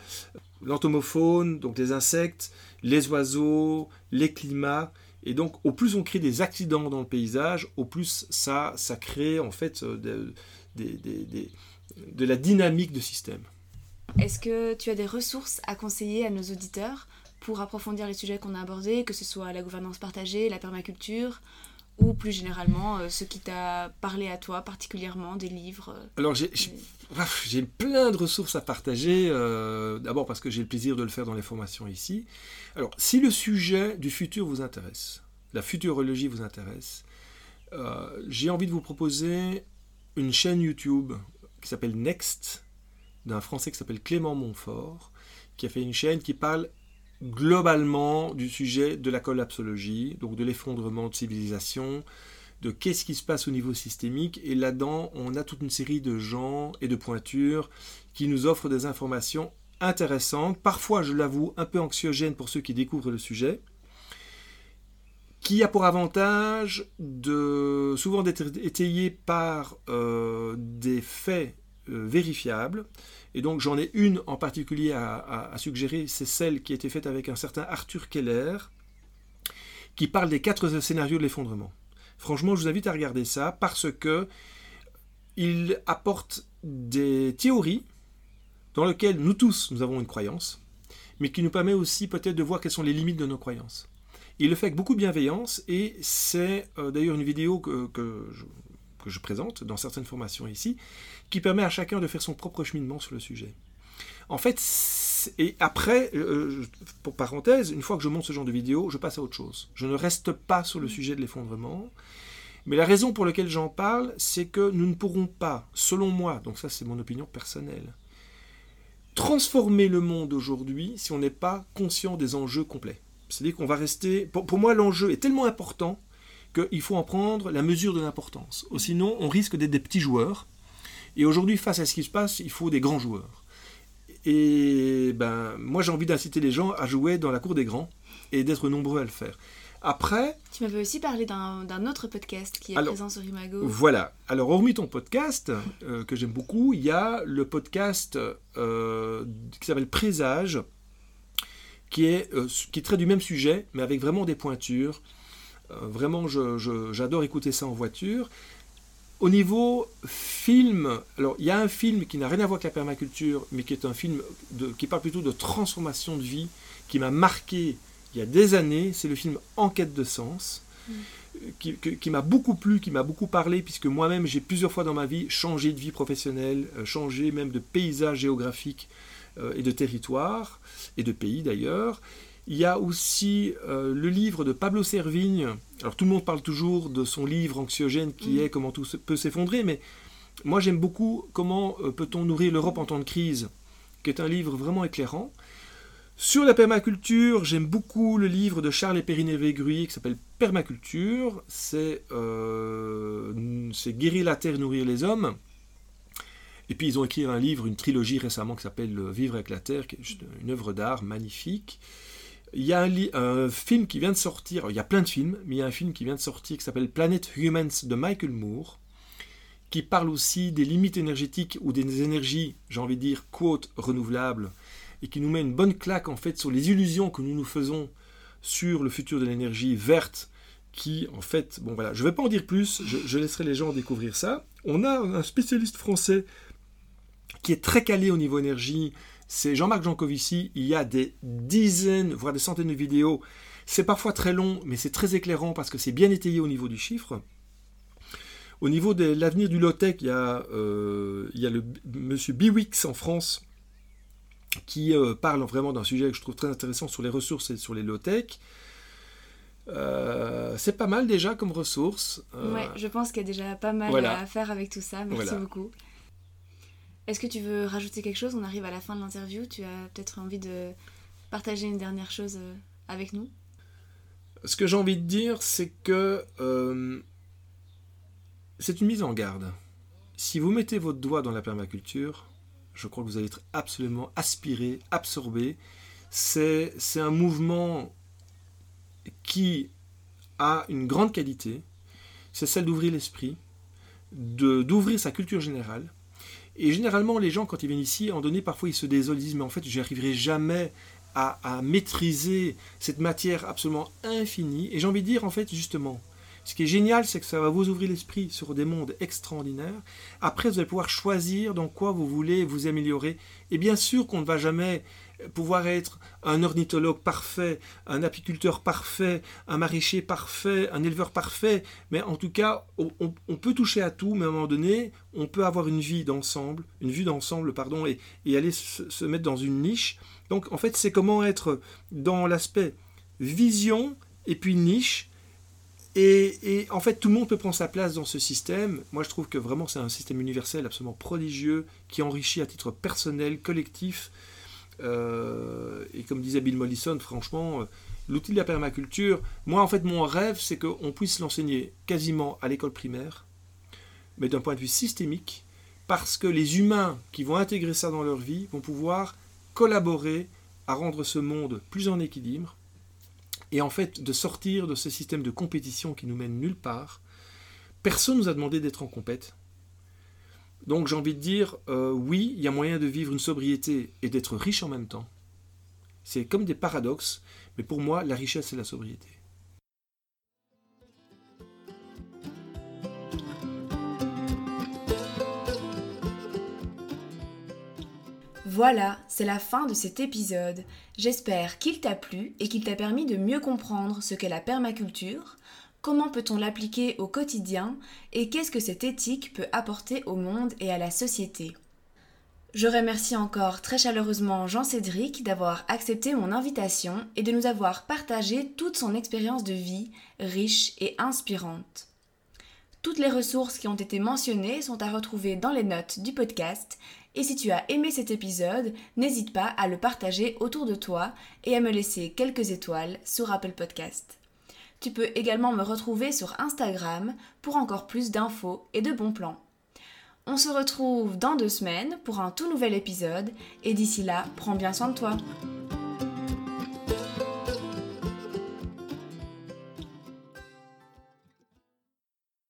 l'entomofaune, donc les insectes, les oiseaux, les climats, et donc, au plus on crée des accidents dans le paysage, au plus ça, ça crée en fait euh, de, de, la dynamique de système. Est-ce que tu as des ressources à conseiller à nos auditeurs pour approfondir les sujets qu'on a abordés, que ce soit la gouvernance partagée, la permaculture, ou plus généralement euh, ce qui t'a parlé à toi particulièrement, des livres euh, Alors j'ai, plein de ressources à partager, d'abord parce que j'ai le plaisir de le faire dans les formations ici, alors, si le sujet du futur vous intéresse, la futurologie vous intéresse, euh, j'ai envie de vous proposer une chaîne YouTube qui s'appelle Next, d'un Français qui s'appelle Clément Montfort, qui a fait une chaîne qui parle globalement du sujet de la collapsologie, donc de l'effondrement de civilisation, de qu'est-ce qui se passe au niveau systémique. Et là-dedans, on a toute une série de gens et de pointures qui nous offrent des informations intéressante, parfois, je l'avoue, un peu anxiogène pour ceux qui découvrent le sujet, qui a pour avantage de souvent d'être étayé par euh, des faits euh, vérifiables. Et donc j'en ai une en particulier à, suggérer, c'est celle qui a été faite avec un certain Arthur Keller, qui parle des quatre scénarios de l'effondrement. Franchement, je vous invite à regarder ça parce que il apporte des théories dans lequel nous tous, nous avons une croyance, mais qui nous permet aussi peut-être de voir quelles sont les limites de nos croyances. Il le fait avec beaucoup de bienveillance, et c'est euh, d'ailleurs une vidéo que, que, je, présente dans certaines formations ici, qui permet à chacun de faire son propre cheminement sur le sujet. En fait, et après, euh, pour parenthèse, une fois que je monte ce genre de vidéo, je passe à autre chose. Je ne reste pas sur le sujet de l'effondrement. Mais la raison pour laquelle j'en parle, c'est que nous ne pourrons pas, selon moi, donc ça c'est mon opinion personnelle, transformer le monde aujourd'hui si on n'est pas conscient des enjeux complets. C'est-à-dire qu'on va rester... Pour, moi, l'enjeu est tellement important qu'il faut en prendre la mesure de l'importance. Sinon, on risque d'être des petits joueurs. Et aujourd'hui, face à ce qui se passe, il faut des grands joueurs. Et ben, moi, j'ai envie d'inciter les gens à jouer dans la cour des grands et d'être nombreux à le faire. Après. Tu m'avais aussi parlé d'un autre podcast qui est présent sur Imago. Voilà. Alors, hormis ton podcast, euh, que j'aime beaucoup, il y a le podcast euh, qui s'appelle Présage, qui est, euh, qui traite du même sujet, mais avec vraiment des pointures. Vraiment, j'adore écouter ça en voiture. au niveau film, alors il y a un film qui n'a rien à voir avec la permaculture, mais qui est un film qui parle plutôt de transformation de vie, qui m'a marqué il y a des années, c'est le film Enquête de sens. Mm. Qui, m'a beaucoup plu, qui m'a beaucoup parlé, puisque moi-même j'ai plusieurs fois dans ma vie changé de vie professionnelle, euh, changé même de paysage géographique euh, et de territoire, et de pays d'ailleurs. Il y a aussi euh, le livre de Pablo Servigne. Alors tout le monde parle toujours de son livre anxiogène qui mm. est Comment tout peut s'effondrer, mais moi j'aime beaucoup Comment peut-on nourrir l'Europe en temps de crise, qui est un livre vraiment éclairant. Sur la permaculture, j'aime beaucoup le livre de Charles et Perrine Végruy qui s'appelle Permaculture. C'est euh, Guérir la terre, nourrir les hommes. Et puis ils ont écrit un livre, une trilogie récemment qui s'appelle Vivre avec la terre, qui est une œuvre d'art magnifique. Il y a un, film qui vient de sortir, il y a plein de films, mais il y a un film qui vient de sortir qui s'appelle Planet Humans de Michael Moore, qui parle aussi des limites énergétiques ou des énergies, j'ai envie de dire, quote, renouvelables, et qui nous met une bonne claque en fait sur les illusions que nous nous faisons sur le futur de l'énergie verte qui en fait, bon voilà, je ne vais pas en dire plus, je, laisserai les gens découvrir ça. On a un spécialiste français qui est très calé au niveau énergie, c'est Jean-Marc Jancovici, il y a des dizaines, voire des centaines de vidéos, c'est parfois très long, mais c'est très éclairant parce que c'est bien étayé au niveau du chiffre. Au niveau de l'avenir du low-tech, il, y a, euh, il y a le monsieur Biwix en France qui euh, parle vraiment d'un sujet que je trouve très intéressant sur les ressources et sur les low-tech. Euh, c'est pas mal déjà comme ressources. Euh, ouais, je pense qu'il y a déjà pas mal à faire avec tout ça. Merci beaucoup. Est-ce que tu veux rajouter quelque chose? On arrive à la fin de l'interview. Tu as peut-être envie de partager une dernière chose avec nous? Ce que j'ai envie de dire, c'est que c'est une mise en garde. Si vous mettez votre doigt dans la permaculture, je crois que vous allez être absolument aspiré, absorbé. C'est un mouvement qui a une grande qualité, c'est celle d'ouvrir l'esprit, d'ouvrir sa culture générale. Et généralement, les gens, quand ils viennent ici, en donné, parfois ils se désolent, ils disent Mais en fait, je n'arriverai jamais à, maîtriser cette matière absolument infinie. Et j'ai envie de dire, en fait, justement, ce qui est génial, c'est que ça va vous ouvrir l'esprit sur des mondes extraordinaires. Après, vous allez pouvoir choisir dans quoi vous voulez vous améliorer. Et bien sûr qu'on ne va jamais pouvoir être un ornithologue parfait, un apiculteur parfait, un maraîcher parfait, un éleveur parfait, mais en tout cas, on, peut toucher à tout, mais à un moment donné, on peut avoir une vie d'ensemble, une vue d'ensemble, pardon, et, aller se mettre dans une niche. Donc, en fait, c'est comment être dans l'aspect vision et puis niche, et, en fait, tout le monde peut prendre sa place dans ce système. Moi, je trouve que vraiment, c'est un système universel absolument prodigieux qui enrichit à titre personnel, collectif. Euh, et comme disait Bill Mollison, franchement, euh, l'outil de la permaculture, moi, en fait, mon rêve, c'est qu'on puisse l'enseigner quasiment à l'école primaire, mais d'un point de vue systémique, parce que les humains qui vont intégrer ça dans leur vie vont pouvoir collaborer à rendre ce monde plus en équilibre, et en fait de sortir de ce système de compétition qui nous mène nulle part. Personne nous a demandé d'être en compète. Donc j'ai envie de dire, euh, oui, il y a moyen de vivre une sobriété et d'être riche en même temps. C'est comme des paradoxes, mais pour moi, la richesse, c'est la sobriété. Voilà, c'est la fin de cet épisode. J'espère qu'il t'a plu et qu'il t'a permis de mieux comprendre ce qu'est la permaculture, comment peut-on l'appliquer au quotidien et qu'est-ce que cette éthique peut apporter au monde et à la société? Je remercie encore très chaleureusement Jean-Cédric d'avoir accepté mon invitation et de nous avoir partagé toute son expérience de vie riche et inspirante. Toutes les ressources qui ont été mentionnées sont à retrouver dans les notes du podcast et si tu as aimé cet épisode, n'hésite pas à le partager autour de toi et à me laisser quelques étoiles sur Apple Podcast. Tu peux également me retrouver sur Instagram pour encore plus d'infos et de bons plans. On se retrouve dans deux semaines pour un tout nouvel épisode et d'ici là, prends bien soin de toi.